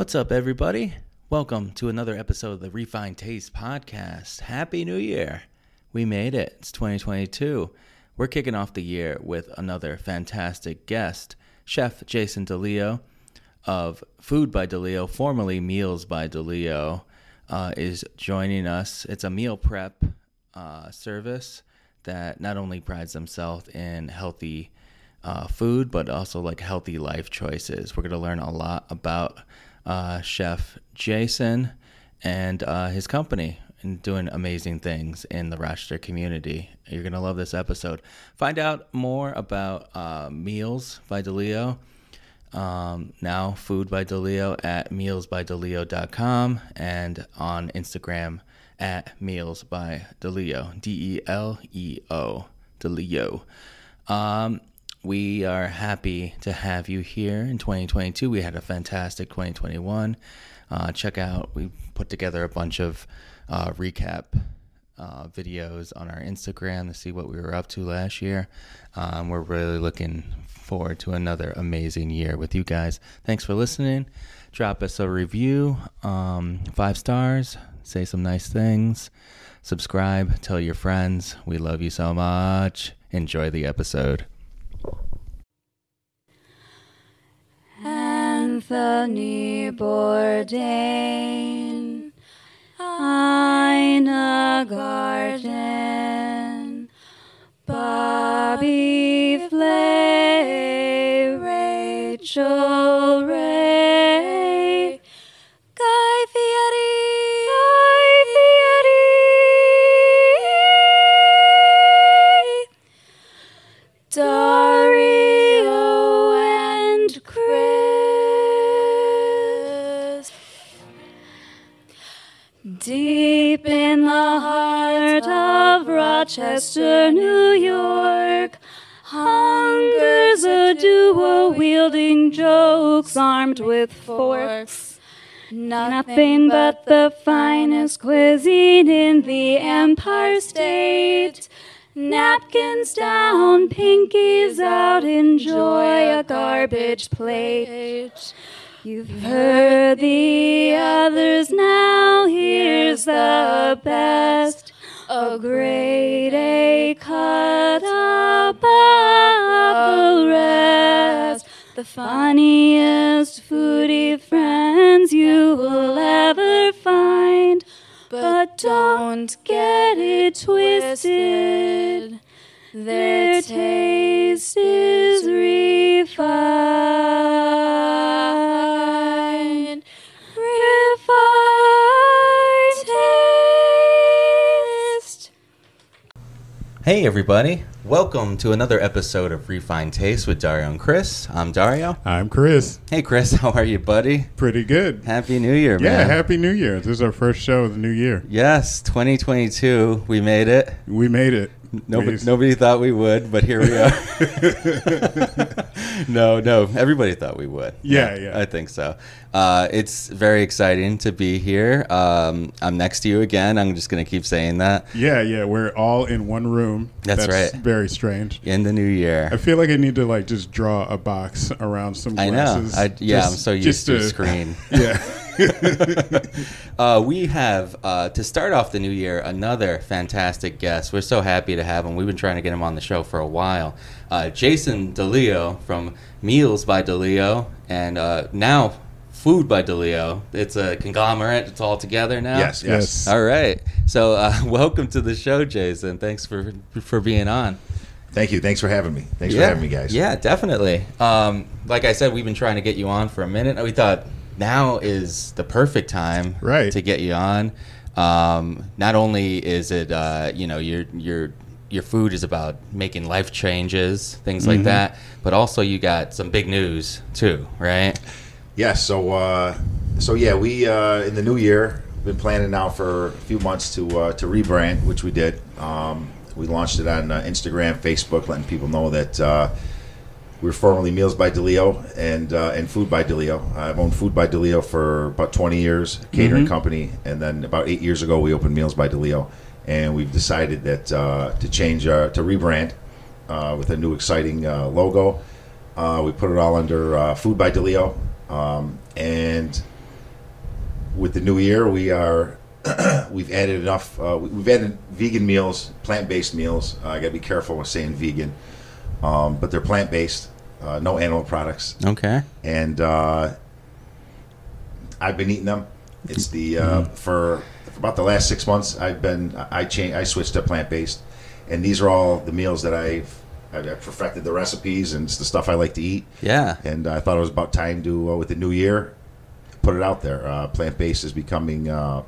What's up, everybody? Welcome to another episode of the Refined Taste Podcast. Happy New Year! We made it. It's 2022. We're kicking off the year with another fantastic guest, Chef Jason DeLeo of Food by DeLeo, formerly Meals by DeLeo, uh, is joining us. It's a meal prep uh, service that not only prides themselves in healthy uh, food, but also like healthy life choices. We're going to learn a lot about uh, Chef Jason and uh, his company and doing amazing things in the Rochester community. You're going to love this episode. Find out more about uh, Meals by DeLeo. Um, now, Food by DeLeo at mealsbydeleo.com and on Instagram at Meals by DeLeo. D E L E O. DeLeo. Um, we are happy to have you here in 2022. We had a fantastic 2021. Uh, check out, we put together a bunch of uh, recap uh, videos on our Instagram to see what we were up to last year. Um, we're really looking forward to another amazing year with you guys. Thanks for listening. Drop us a review, um, five stars, say some nice things, subscribe, tell your friends. We love you so much. Enjoy the episode. Anthony Bourdain, Ina Garten, Bobby Flay, Rachael Ray, Rochester, New York, hungers a duo wielding jokes armed with forks. Nothing but the finest cuisine in the Empire State. Napkins down, pinkies out, enjoy a garbage plate. You've heard the others, now here's the best. A great A cut above the rest. The funniest foodie friends you will ever find. But don't get it twisted. Their taste is refined. Hey, everybody. Welcome to another episode of Refined Taste with Dario and Chris. I'm Dario. I'm Chris. Hey, Chris, how are you, buddy? Pretty good. Happy New Year, man. Yeah, man. Happy New Year. This is our first show of the new year. yes, 2022. We made it. We made it. Nobody, nobody thought we would, but here we are. no, no, everybody thought we would. Yeah, yeah. I think so. Uh, it's very exciting to be here. Um, I'm next to you again. I'm just going to keep saying that Yeah, yeah. We're all in one room. That's right. Very strange. in the new year. I feel like I need to like just draw a box around some I know. glasses. I, yeah, Just- I'm so used just to, screen. Yeah. Uh, we have, uh, to start off the new year, another fantastic guest. We're so happy to have him. We've been trying to get him on the show for a while. Uh, Jason DeLeo from Meals by DeLeo and uh, now Food by DeLeo. It's a conglomerate. It's all together now. Yes, yes. Yes. All right. So, uh, welcome to the show, Jason. Thanks for for being on. Thank you. Thanks for having me. Thanks yeah. for having me, guys. Yeah, definitely. Um, like I said, we've been trying to get you on for a minute. We thought now is the perfect time Right. to get you on. Um, not only is it, uh, you know, your your your food is about making life changes, things Mm-hmm. like that, but also you got some big news too, right? Yes. So, uh, so yeah, we uh, in the new year been planning now for a few months to uh, to rebrand, which we did. Um, we launched it on uh, Instagram, Facebook, letting people know that uh, we were formerly Meals by DeLeo and uh, and Food by DeLeo. I've owned Food by DeLeo for about 20 years, catering company, and then about eight years ago we opened Meals by DeLeo, and we've decided that uh, to change our, to rebrand uh, with a new exciting uh, logo. Uh, we put it all under uh, Food by DeLeo, um, and with the new year, we are we've added enough. Uh, we- we've added vegan meals, plant-based meals. Uh, I got to be careful with saying vegan, um, but they're plant-based, uh, no animal products, Okay. and uh, I've been eating them. It's the uh, for, for about the last six months. I've been I changed I switched to plant-based, and these are all the meals that I've I've perfected the recipes and it's the stuff I like to eat. Yeah. And I thought it was about time to, uh, with the new year, put it out there. Uh, Plant based is becoming, uh,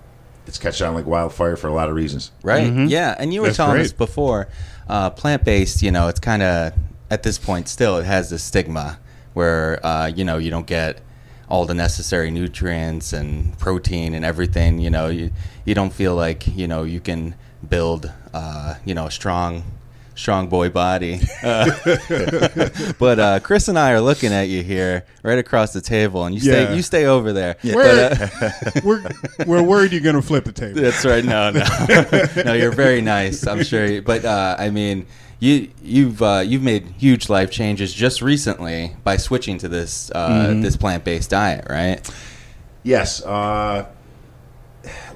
it's catching on like wildfire for a lot of reasons. Right. Yeah. And you were That's telling great. us before, uh, plant based, you know, it's kind of, at this point, still, it has this stigma where, uh, you know, you don't get all the necessary nutrients and protein and everything. You know, you, you don't feel like, you know, you can build, uh, you know, a strong, strong boy body. Uh, but uh, Chris and I are looking at you here right across the table, and you stay, you stay over there. We're, But, uh, we're, we're worried you're going to flip the table. That's right. No, no, no. You're very nice. I'm sure. You, but uh, I mean, you you've uh, you've made huge life changes just recently by switching to this uh, this plant based diet, right? Yes. Uh,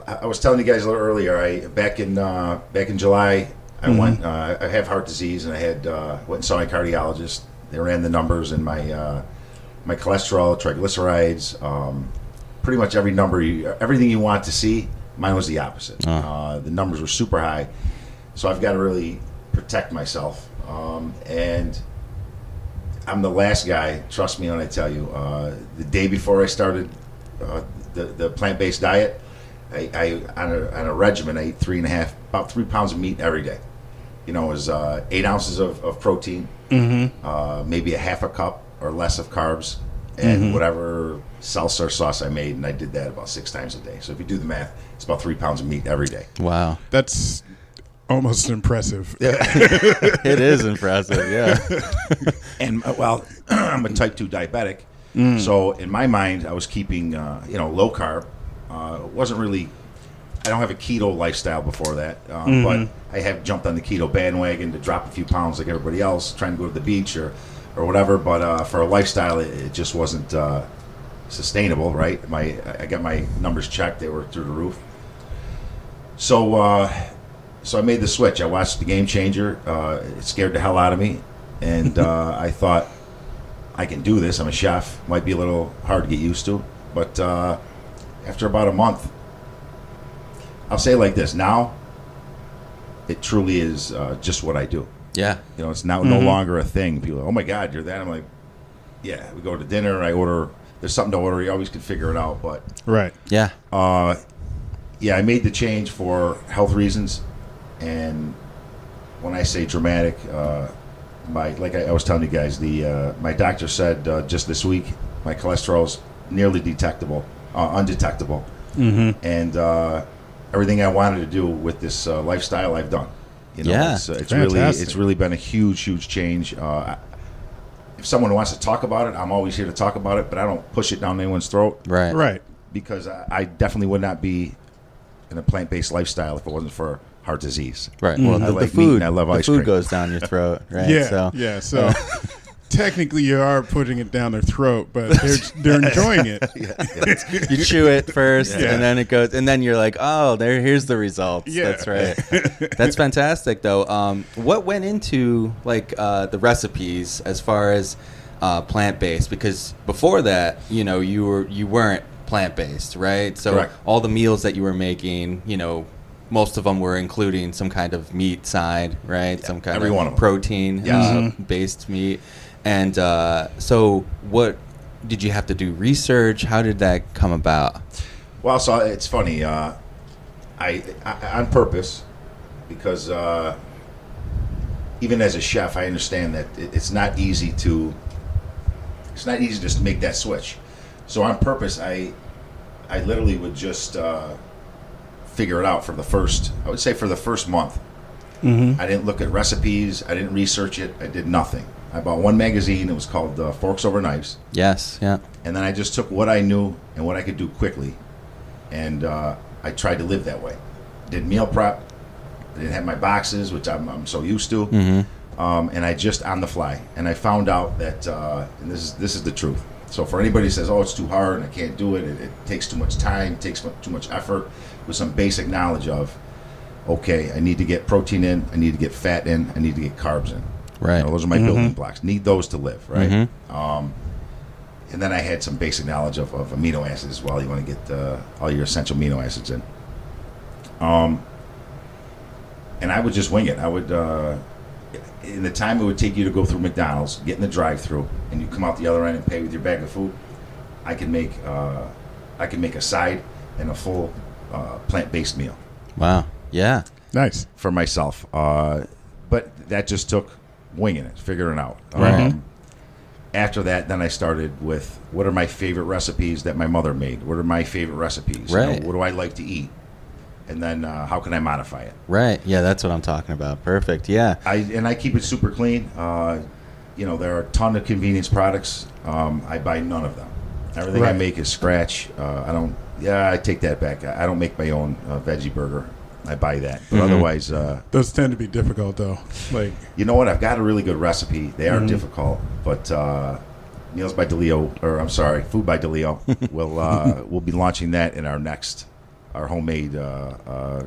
I I was telling you guys a little earlier. I back in uh, back in July, I went. Uh, I have heart disease, and I had uh, went and saw my cardiologist. They ran the numbers and my uh, my cholesterol, triglycerides, um, pretty much every number, you, everything you want to see. Mine was the opposite. Uh, the numbers were super high, so I've got to really protect myself. Um, and I'm the last guy. Trust me when I tell you. Uh, the day before I started uh, the the plant based diet, I, I on a on a regimen. I ate three and a half, about three pounds of meat every day. You know, it was uh, eight ounces of, of protein, uh, maybe a half a cup or less of carbs, and whatever salsa or sauce I made, and I did that about six times a day. So if you do the math, it's about three pounds of meat every day. Wow, That's almost impressive. Yeah. it is impressive. Yeah. and uh, well, I'm a type two diabetic, Mm. so in my mind, I was keeping uh, you know low carb. Uh, wasn't really. I don't have a keto lifestyle before that, uh, Mm-hmm. but I have jumped on the keto bandwagon to drop a few pounds like everybody else, trying to go to the beach or or whatever. But uh, for a lifestyle, it, it just wasn't uh, sustainable. Right? My I got my numbers checked; they were through the roof. So. Uh, so I made the switch. I watched the Game Changer. Uh, it scared the hell out of me, and uh, I thought I can do this. I'm a chef. Might be a little hard to get used to, but uh, after about a month, I'll say it like this: now, it truly is uh, just what I do. Yeah. You know, it's now no longer a thing. People, are, oh my God, you're that. I'm like, yeah. We go to dinner. I order. There's something to order. You always can figure it out, but Right. Yeah. uh, yeah, I made the change for health reasons, and when I say dramatic, uh, my like I, I was telling you guys, the uh, my doctor said uh, just this week my cholesterol's nearly detectable, uh, undetectable, mm-hmm. and uh, everything I wanted to do with this uh, lifestyle, I've done. You know, Yeah. it's, uh, it's really it's really been a huge, huge change. Uh, if someone wants to talk about it, I'm always here to talk about it, but I don't push it down anyone's throat Right. Right. because I, I definitely would not be in a plant based lifestyle if it wasn't for heart disease. Right. Well, I the, like the meat food, and I love the ice food cream. goes down your throat, right? Yeah. So, yeah. So technically, you are putting it down their throat, but they're they're enjoying it. you chew it first, Yeah. and then it goes, and then you're like, oh, there, here's the results. Yeah. That's right. That's fantastic, though. Um, what went into like uh, the recipes as far as uh, plant based? Because before that, you know, you were you weren't plant based, right? So Correct. all the meals that you were making, you know. Most of them were including some kind of meat side, right? some kind every of one of 'em. protein Yes. uh, based meat. And uh, so, what did you have to do research? How did that come about? Well, so it's funny. Uh, I, I on purpose because uh, even as a chef, I understand that it, it's not easy to. It's not easy to just make that switch. So on purpose, I I literally would just uh, figure it out for the first. I would say for the first month. I didn't look at recipes. I didn't research it. I did nothing. I bought one magazine. It was called uh, Forks Over Knives. Yes, yeah, And then I just took what I knew and what I could do quickly, and uh, I tried to live that way. Did meal prep. I didn't have my boxes, which I'm, I'm so used to. um, and I just on the fly, and I found out that, uh, and this is this is the truth. So for anybody who says, "Oh, it's too hard and I can't do it," it, it takes too much time, it takes too much effort, with some basic knowledge of, okay, I need to get protein in, I need to get fat in, I need to get carbs in. Right. You know, those are my building blocks. Need those to live, right? Um, and then I had some basic knowledge of, of amino acids as well. You want to get uh, all your essential amino acids in. Um, and I would just wing it. I would, uh, in the time it would take you to go through McDonald's, get in the drive-through, and you come out the other end and pay with your bag of food. I can make, uh, I can make a side and a full uh, plant-based meal Wow. Yeah. Nice. for myself. Uh, but that just took winging it, figuring it out. Right. Um, after that, then I started with what are my favorite recipes that my mother made? What are my favorite recipes? You know, Right. what do I like to eat? And then uh, how can I modify it? Right. Yeah, that's what I'm talking about. Perfect. Yeah. I and I keep it super clean. Uh, you know, there are a ton of convenience products. Um, I buy none of them. Everything I make is scratch. Uh, I don't. Yeah, I take that back. I I don't make my own uh, veggie burger. I buy that. But otherwise, uh, Those tend to be difficult though. Like you know what? I've got a really good recipe. They are difficult, but uh, Meals by DeLeo, or I'm sorry, Food by DeLeo, will uh, we'll be launching that in our next, our homemade uh, uh,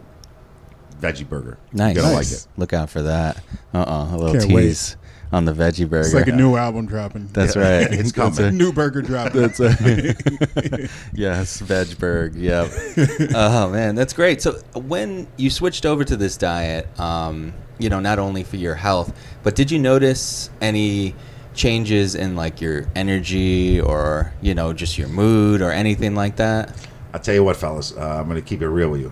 veggie burger. Nice. You're gonna Nice. like it. Look out for that. Uh uh A little Can't wait. tease on the veggie burger. it's like a new album dropping. That's Yeah. right. It's That's coming. new burger dropping. That's a, yes, Vegberg. Yep. oh man, that's great. So when you switched over to this diet, um, you know, not only for your health, but did you notice any changes in like your energy or you know just your mood or anything like that? I'll tell you what, fellas. Uh, I'm going to keep it real with you.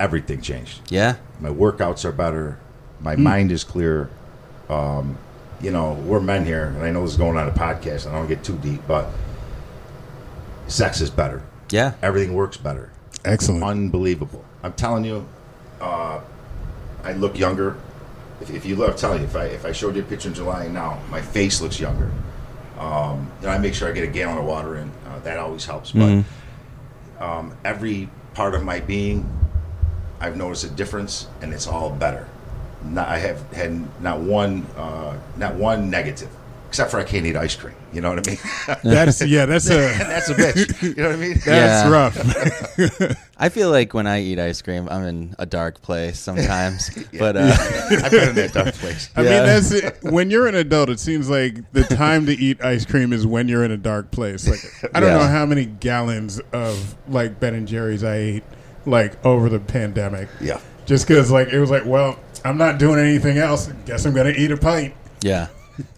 Everything changed. Yeah. My workouts are better. My mind is clear. Um, you know, we're men here, and I know this is going on a podcast. and I don't get too deep, but sex is better. Yeah. Everything works better. Excellent. Unbelievable. I'm telling you, uh, I look younger. If, if you look, I'm telling you, if I if I showed you a picture in July and now, my face looks younger. Um, you know, I make sure I get a gallon of water in. Uh, that always helps. But um, every part of my being, I've noticed a difference, and it's all better. Not, I have had not one, uh, not one negative, except for I can't eat ice cream. You know what I mean? That's yeah. That's a that's a bitch. You know what I mean? that's Yeah. rough. I feel like when I eat ice cream, I'm in a dark place sometimes. But uh, I've been in that dark place. I Yeah. mean, that's it. when you're an adult. It seems like the time to eat ice cream is when you're in a dark place. Like I don't Yeah. know how many gallons of like Ben and Jerry's I ate like over the pandemic. Yeah. Just because like it was like, well, I'm not doing anything else. Guess I'm gonna eat a pint. Yeah.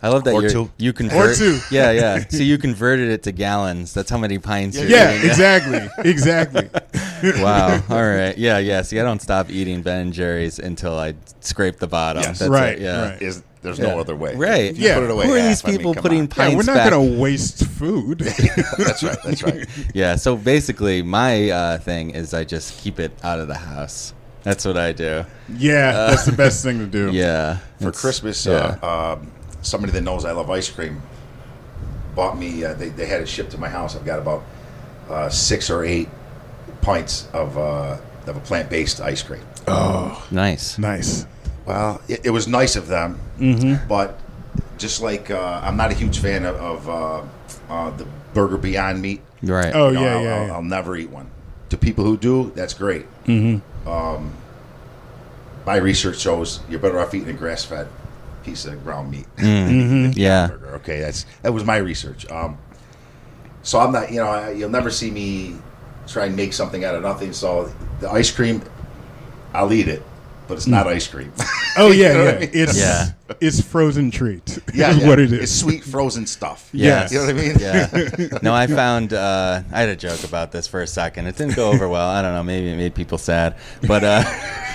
I love that Or you're, two. you convert. Or two. Yeah, yeah. So you converted it to gallons. That's how many pints you're Yeah, eating. exactly, exactly. Wow. All right. Yeah, yeah. See, I don't stop eating Ben and Jerry's until I scrape the bottom. Yes. That's Right, It. Yeah. right. Is there's Yeah. no other way. Right. If you Yeah. Put it away Who are half, these I mean, people come putting on. Yeah, pints we're not back? gonna waste food. that's right. That's right. Yeah. So basically, my uh, thing is I just keep it out of the house. That's what I do. yeah, that's the best thing to do. Yeah. For Christmas, yeah. uh, um, somebody that knows I love ice cream bought me. Uh, they they had it shipped to my house. I've got about uh, six or eight pints of uh, of a plant based ice cream. Oh, nice. nice. Well, it, it was nice of them, but just like uh, I'm not a huge fan of, of uh, uh, the burger Beyond Meat. Right. Oh You know, yeah, I'll, yeah. I'll, yeah. I'll never eat one. To people who do, that's great. Mm-hmm. Um, my research shows you're better off eating a grass-fed piece of ground meat. Mm-hmm. Yeah. Burger. Okay, that's that was my research. Um, so I'm not, you know, I, you'll never see me try and make something out of nothing. So the ice cream, I'll eat it, but it's not ice cream. Oh yeah, You know what yeah. I mean? It's Yeah. it's frozen treat. yeah, is yeah. what it It's sweet frozen stuff. Yes. You know what I mean? Yeah. No, I found uh, I had a joke about this for a second. It didn't go over well. I don't know. Maybe it made people sad. But uh,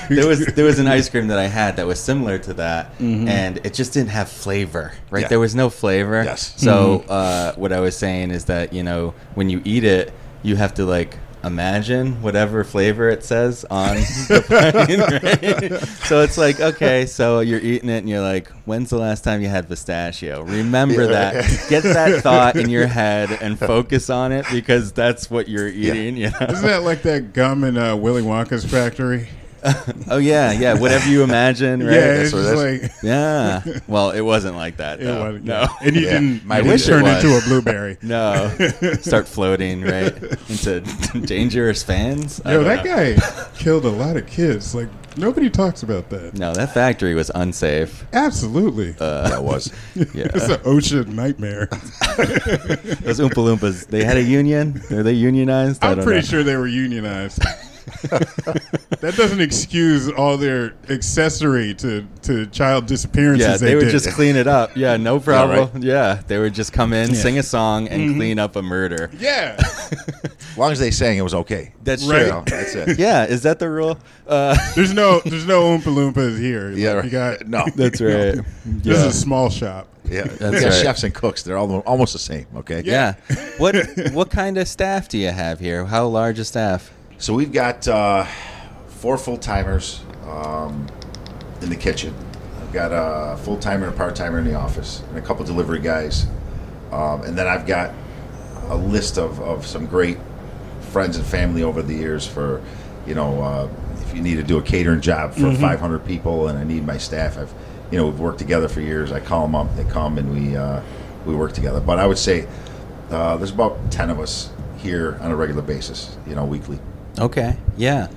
there was there was an ice cream that I had that was similar to that, and it just didn't have flavor. Right? Yeah. There was no flavor. Yes. So uh, what I was saying is that you know when you eat it, you have to like imagine whatever flavor it says on the pine, right? So it's like, okay, so you're eating it and you're like, when's the last time you had pistachio? Remember Yeah, that. right. Get that thought in your head and focus on it because that's what you're eating, you know? Isn't that like that gum in uh, Willy Wonka's factory? Oh yeah, yeah. Whatever you imagine, right? yeah, it's just like Yeah. Well, it wasn't like that. it Though. was, No. and you Yeah. didn't, My you wish it turn into a blueberry. No. Start floating right into dangerous fans. Yo, that know. guy killed a lot of kids. Like nobody talks about that. No, that factory was unsafe. Absolutely, uh, that was. Yeah, it's an OSHA nightmare. Those Oompa Loompas, they had a union. Are they unionized? I'm pretty know. sure they were unionized. that doesn't excuse all their accessory to, to child disappearances. Yeah, they, they would did. just clean it up. Yeah, no problem. right. Yeah, they would just come in, Yeah. sing a song, and Mm-hmm. clean up a murder. yeah. As long as they sang it was okay. That's Right. true. You know, that's it. Yeah, is that the rule? Uh, There's no there's no Oompa Loompas here. Yeah, Like, right. you got No. that's right. This Yeah. is a small shop. Yeah, That's we got right. chefs and cooks. They're all almost the same. Okay. Yeah. What what kind of staff do you have here? How large a staff? So we've got uh, four full timers um, in the kitchen. I've got a full timer and a part timer in the office, and a couple delivery guys. Um, and then I've got a list of, of some great friends and family over the years for, you know, uh, if you need to do a catering job for 500 people and I need my staff, I've, you know, we've worked together for years. I call them up, they come, and we uh, we work together. But I would say uh, there's about 10 of us here on a regular basis, you know, weekly. Okay. Yeah.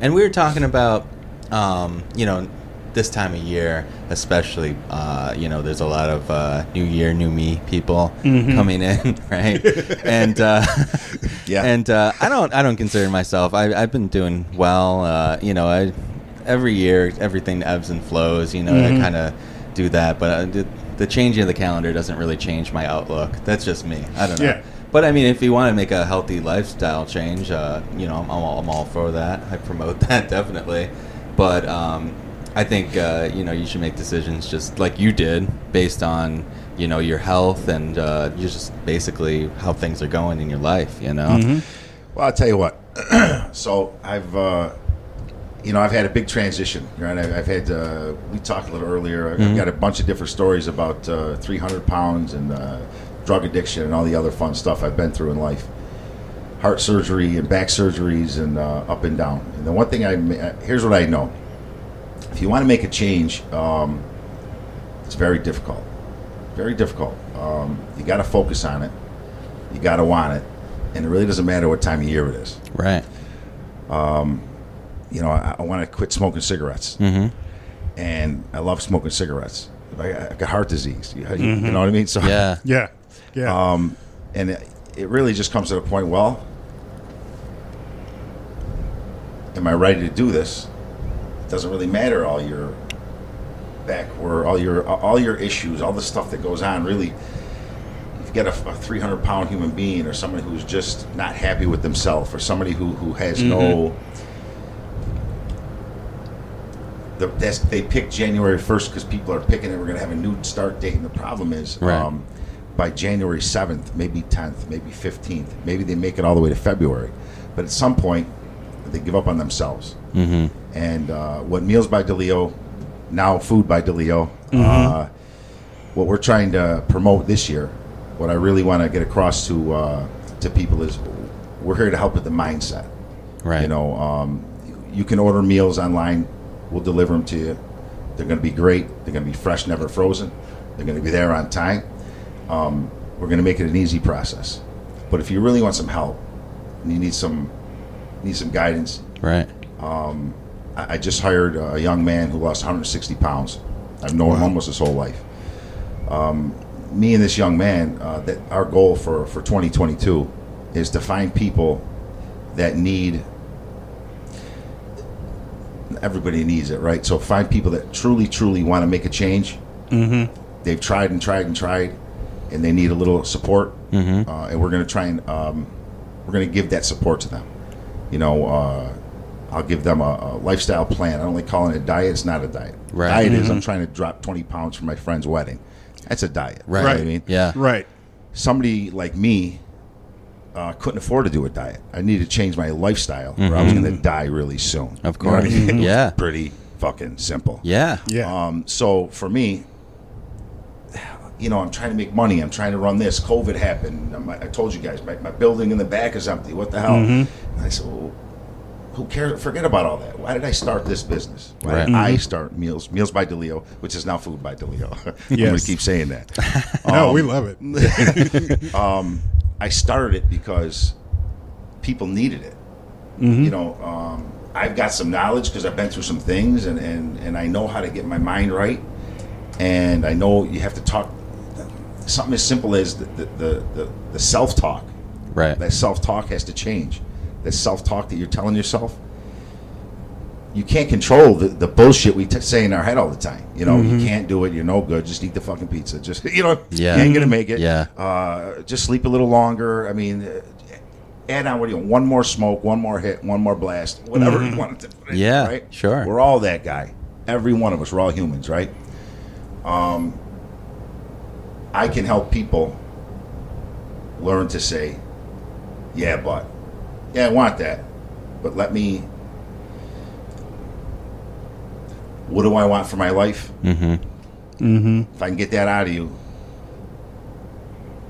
And we were talking about, um, you know, this time of year, especially, uh, you know, there's a lot of uh, New Year, New Me people coming in, right? and uh, Yeah. and uh, I don't, I don't consider myself. I, I've been doing well. Uh, you know, I every year everything ebbs and flows. You know, I kind of do that, but uh, the, the changing of the calendar doesn't really change my outlook. That's just me. I don't know. Yeah. But I mean, if you want to make a healthy lifestyle change, uh, you know, I'm, I'm, all, I'm all for that. I promote that definitely. But um, I think uh, you know you should make decisions just like you did, based on you know your health and uh, just basically how things are going in your life. You know. Well, I'll tell you what. so I've, uh, you know, I've had a big transition. Right, I've, I've had. Uh, we talked a little earlier. I've got a bunch of different stories about uh, 300 pounds and uh, drug addiction and all the other fun stuff I've been through in life. Heart surgery and back surgeries and uh, up and down. And the one thing I here's what I know. If you want to make a change, um, it's very difficult. Very difficult. Um, you got to focus on it. You got to want it, and it really doesn't matter what time of year it is. Right. Um, You know, I, I want to quit smoking cigarettes, Mm-hmm. and I love smoking cigarettes. I, I've got heart disease. You, you know what I mean? So Yeah. Yeah. Yeah. um, and it, it really just comes to the point. Well, am I ready to do this? It doesn't really matter all your back or all your all your issues, all the stuff that goes on. Really, if you get a, a 300 pound human being or somebody who's just not happy with themselves, or somebody who who has no. The, that's, they pick January 1st because people are picking it. We're going to have a new start date. And the problem is, Right. um, by January 7th, maybe 10th, maybe 15th, maybe they make it all the way to February. But at some point, they give up on themselves. Mm-hmm. And uh, what Meals by DeLeo, now Food by DeLeo, uh, what we're trying to promote this year, what I really want to get across to uh, to people is we're here to help with the mindset. Right. You know, um, you can order meals online. We'll deliver them to you. They're going to be great. They're going to be fresh, never frozen. They're going to be there on time. Um, we're going to make it an easy process. But if you really want some help, and you need some need some guidance, Right. I, I just hired a young man who lost 160 pounds. I've known him almost his whole life. Um, me and this young man, uh, that our goal for, for 2022 is to find people that need. Everybody needs it, right? So find people that truly, truly want to make a change. Mm-hmm. They've tried and tried and tried, and they need a little support. Mm-hmm. Uh, and we're going to try and um, we're going to give that support to them. You know, uh, I'll give them a, a lifestyle plan. I don't like calling it a diet. It's not a diet. Right. Diet is I'm trying to drop 20 pounds for my friend's wedding. That's a diet. Right. You know I mean? Yeah. right. Somebody like me uh, couldn't afford to do a diet. I needed to change my lifestyle, or I was going to die really soon. Mm-hmm. Of You know what I course. mean? It was Yeah. pretty fucking simple. Yeah. Yeah. Um, so for me, you know, I'm trying to make money. I'm trying to run this. COVID happened. I'm- I told you guys, my, my building in the back is empty. What the hell? And I said, well, who cares? Forget about all that. Why did I start this business? Why Right. did I start Meals Meals by DeLeo, which is now Food by DeLeo? I'm going to keep saying that. no, Um, we love it. I started it because people needed it. You know, um, I've got some knowledge because I've been through some things, and, and, and I know how to get my mind right. And I know you have to talk something as simple as the, the, the, the, self talk. Right. That self talk has to change. That self talk that you're telling yourself. You can't control the, the bullshit we t- say in our head all the time. You know, you can't do it. You're no good. Just eat the fucking pizza. Just you know, Yeah. you ain't gonna make it. Yeah. Uh, just sleep a little longer. I mean, uh, add on what do you want? One more smoke, one more hit, one more blast, whatever you want to. Yeah, right? sure. We're all that guy. Every one of us. We're all humans, right? Um, I can help people learn to say, "Yeah, but, yeah, I want that, but let me." What do I want for my life? Mm-hmm. If I can get that out of you,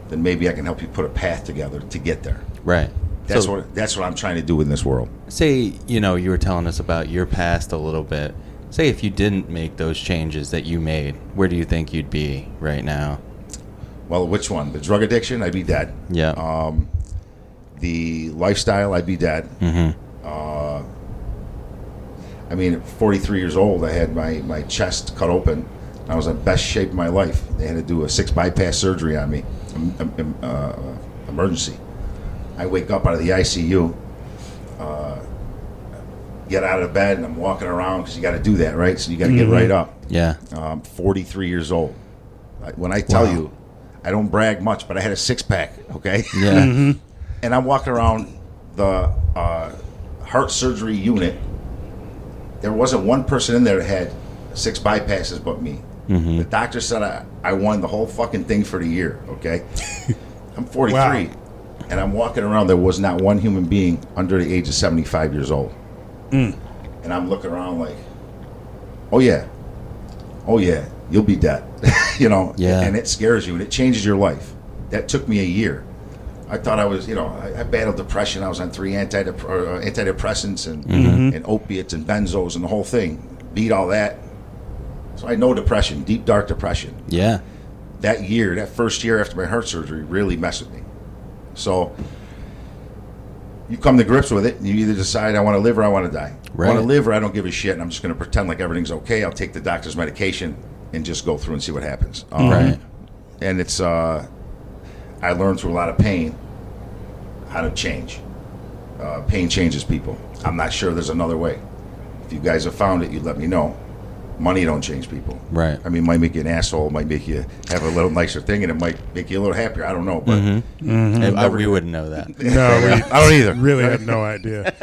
then maybe I can help you put a path together to get there. Right. That's So- what that's what I'm trying to do in this world. say you know you were telling us about your past a little bit say if you didn't make those changes that you made where do you think you'd be right now Well, which one? The drug addiction? I'd be dead. yeah Um, the lifestyle? I'd be dead. mm-hmm. I mean, at 43 years old, I had my, my chest cut open. I was in best shape of my life. They had to do a six bypass surgery on me, um, um, uh, emergency. I wake up out of the ICU, uh, get out of bed, and I'm walking around because you got to do that, right? So you got to get right up. yeah Um, 43 years old. When I tell Wow. you, I don't brag much, but I had a six pack, okay? yeah and I'm walking around the uh, heart surgery unit. There wasn't one person in there that had six bypasses but me. Mm-hmm. The doctor said I, I won the whole fucking thing for the year, okay? I'm 43, Wow. and I'm walking around. There was not one human being under the age of 75 years old. Mm. And I'm looking around like, oh, yeah. Oh, yeah. You'll be dead. you know? Yeah. And it scares you, and it changes your life. That took me a year. I thought I was, you know, I, I battled depression. I was on three antidep- uh, antidepressants and, and opiates and benzos and the whole thing. Beat all that. So I know depression, deep, dark depression. yeah That year, that first year after my heart surgery, really messed with me. So you come to grips with it, and you either decide I want to live or I want to die. I want to live or I don't give a shit, and I'm just going to pretend like everything's okay. I'll take the doctor's medication and just go through and see what happens. Um, right and it's uh, I learned through a lot of pain how to change. Uh, pain changes people. I'm not sure there's another way. If you guys have found it, you let me know. Money don't change people. Right. I mean, it might make you an asshole. It might make you have a little nicer thing, and it might make you a little happier. I don't know, but And, uh, we wouldn't know that No, we I don't either. really have no idea.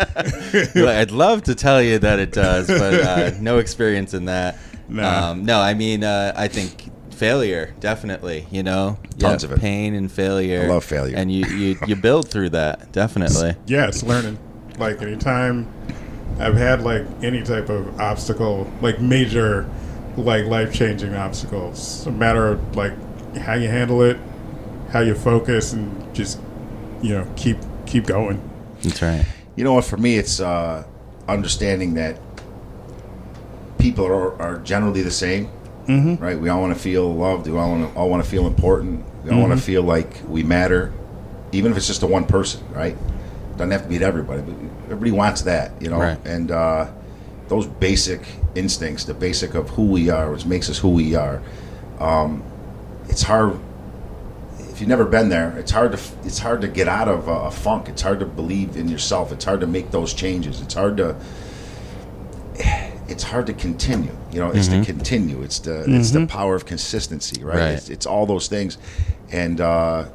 Well, I'd love to tell you that it does, but uh, no experience in that. Nah. Um, no, I mean, uh, I think failure, definitely. You know, Tons of it. pain and failure. I love failure. and you you, you build through that, definitely. Yeah, it's learning. Like anytime I've had like any type of obstacle, like major, like life changing obstacles. It's a matter of like how you handle it, how you focus, and just you know keep keep going. That's right. You know what? For me, it's uh, understanding that people are, are generally the same, Mm-hmm. right? We all want to feel loved. We all want to all want to feel important. We all want to feel like we matter, even if it's just to one person, right? Doesn't have to be to everybody, but everybody wants that, you know. Right. And uh, those basic instincts, the basic of who we are, which makes us who we are. Um, it's hard if you've never been there, it's hard to it's hard to get out of a, a funk. It's hard to believe in yourself. It's hard to make those changes. It's hard to it's hard to continue. You know, it's to continue. It's the it's the power of consistency, right? Right. It's, it's all those things, and uh,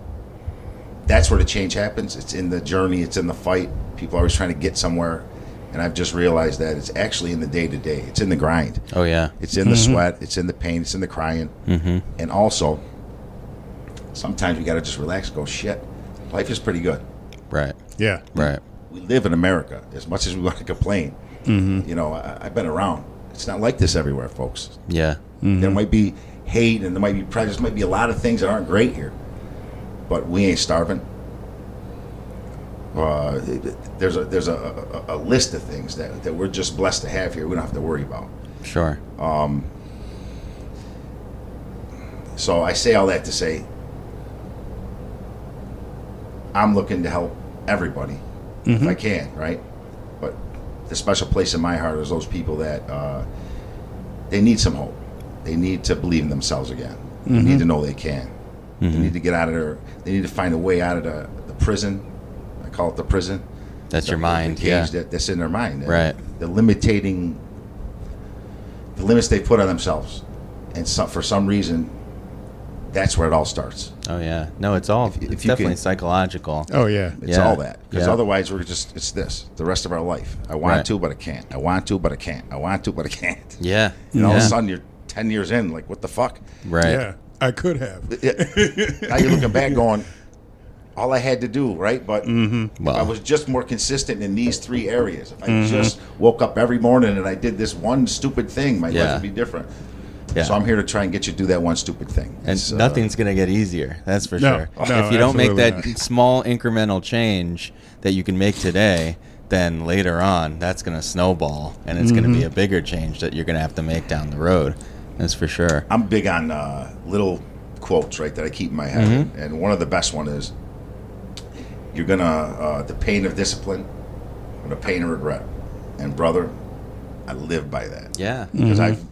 that's where the change happens. It's in the journey. It's in the fight. People are always trying to get somewhere, and I've just realized that it's actually in the day to day. It's in the grind. Oh yeah. It's in the sweat. It's in the pain. It's in the crying. Mm-hmm. And also, sometimes you got to just relax and go, shit, life is pretty good. Right. Yeah, Right. We live in America as much as we want to complain. Mm-hmm. You know, I, I've been around. It's not like this everywhere, folks. Yeah. There mm-hmm. might be hate and there might be prejudice, there might be a lot of things that aren't great here. But we ain't starving. Uh, there's a there's a, a, a list of things that, that we're just blessed to have here. We don't have to worry about. Sure. Um, so I say all that to say, I'm looking to help everybody if I mm-hmm. can, right? The special place in my heart is those people that uh, they need some hope. They need to believe in themselves again. They need to know they can. They need to get out of their. They need to find a way out of the, the prison. I call it the prison. That's your mind. the Yeah. that, that's in their mind. Right. The limiting, the limits they put on themselves, and some, for some reason, that's where it all starts. Oh yeah. No, it's all. If- if it's you definitely can- psychological. Oh yeah. It's Yeah. all that because Yeah. otherwise we're just it's this the rest of our life. I want Right. to, but I can't. I want to, but I can't. I want to, but I can't. Yeah. And all of a sudden you're ten years in, like what the fuck? Right. Yeah. I could have. Yeah. now you're looking back, going, all I had to do, right? But if Well. I was just more consistent in these three areas, if I mm-hmm. just woke up every morning and I did this one stupid thing, my Yeah. life would be different. Yeah. So I'm here to try and get you to do that one stupid thing. And It's, uh, nothing's gonna get easier. That's for No, sure. no, if you don't make that not. small incremental change that you can make today, then later on that's gonna snowball, and it's Mm-hmm. gonna be a bigger change that you're gonna have to make down the road. That's for sure. I'm big on uh, little quotes, right, that I keep in my head. Mm-hmm. And one of the best one is, "You're gonna uh, the pain of discipline, or the pain of regret." And brother, I live by that Yeah. because I I'm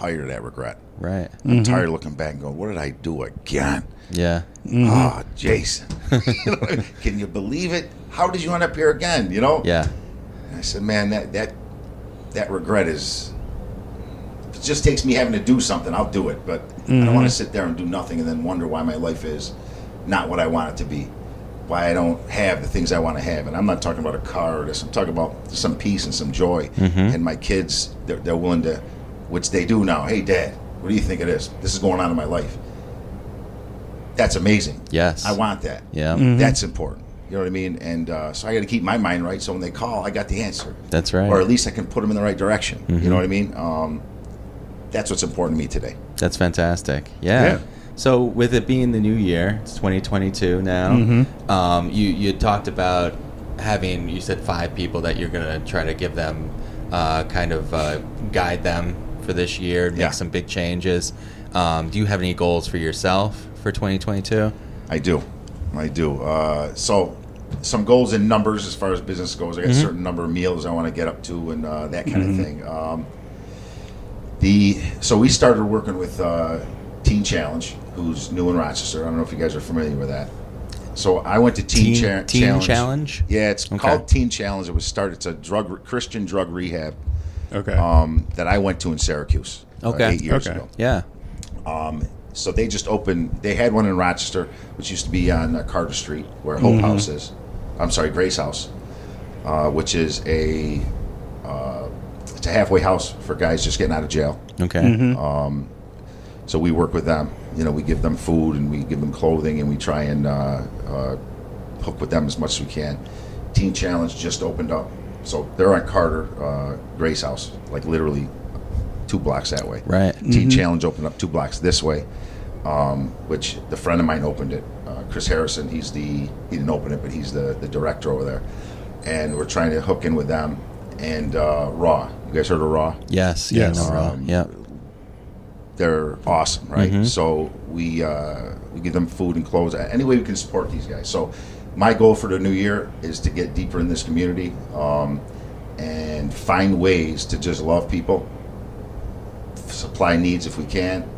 tired of that regret. Right. I'm mm-hmm. tired of looking back and going, "What did I do again?" Yeah. Oh, Jason, can you believe it? How did you end up here again? You know? Yeah. And I said, man, that that that regret is. If it just takes me having to do something, I'll do it. But I don't want to mm-hmm. sit there and do nothing and then wonder why my life is not what I want it to be. Why I don't have the things I want to have. And I'm not talking about a car or this. I'm talking about some peace and some joy. And my kids, they're, they're willing to, which they do now. Hey, Dad, what do you think of this? This is going on in my life. That's amazing. Yes. I want that. Yeah. That's important. You know what I mean? And uh, so I got to keep my mind right. So when they call, I got the answer That's right. or at least I can put them in the right direction. You know what I mean? Um, that's what's important to me today. That's fantastic. Yeah. Yeah. So with it being the new year, it's 2022 now. Mm-hmm. Um, you you talked about having you said five people that you're gonna try to give them uh, kind of uh, guide them for this year, make Yeah. some big changes. Um, do you have any goals for yourself for 2022? I do, I do. Uh, so some goals and numbers as far as business goes. I got a certain number of meals I want to get up to and uh, that kind of thing. Um, the so we started working with uh, Teen Challenge, who's new in Rochester. I don't know if you guys are familiar with that. So I went to Teen, Teen- Cha- Teen Challenge. Challenge? Yeah, it's Okay. called Teen Challenge. It was started. It's a drug Christian drug rehab Okay. um, that I went to in Syracuse. uh, Okay. eight years Okay. ago. Yeah. Um, So they just opened. They had one in Rochester, which used to be on uh, Carter Street, where Hope Mm-hmm. House is. I'm sorry, Grace House, uh, which is a uh, it's a halfway house for guys just getting out of jail. Okay. Mm-hmm. So we work with them. You know, we give them food and we give them clothing, and we try and uh, uh, hook with them as much as we can. Teen Challenge just opened up, so they're on Carter, uh, Grace House, like literally two blocks that way. Right. Teen Challenge opened up two blocks this way, um, which the friend of mine opened it. Uh, Chris Harrison, he's the he didn't open it, but he's the the director over there, and we're trying to hook in with them. And uh, Raw, you guys heard of Raw? Yes. Yes. Yeah. No, Raw. Um, yeah. they're awesome, right? Mm-hmm. So we uh, we give them food and clothes. Any way we can support these guys. So my goal for the new year is to get deeper in this community um, and find ways to just love people, supply needs if we can,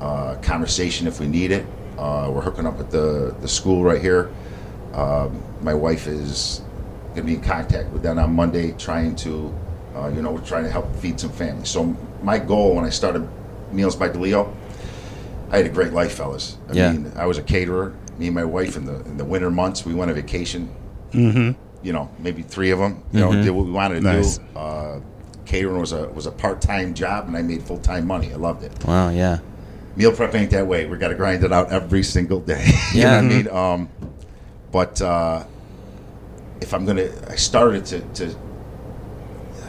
uh, conversation if we need it. Uh, we're hooking up with the the school right here. Um, my wife is going to be in contact with them on Monday, trying to, uh, you know, we're trying to help feed some families. So my goal when I started Meals by DeLeo, I had a great life, fellas. I Yeah. mean, I was a caterer. Me and my wife in the in the winter months, we went on vacation. Mm-hmm. You know, maybe three of them. You know, did what we wanted to Nice. do. Uh, catering was a was a part time job, and I made full time money. I loved it Wow. Yeah. meal prep ain't that way. We got to grind it out every single day. you Yeah. know what I mean? Um, but uh, if I'm gonna, I started to, to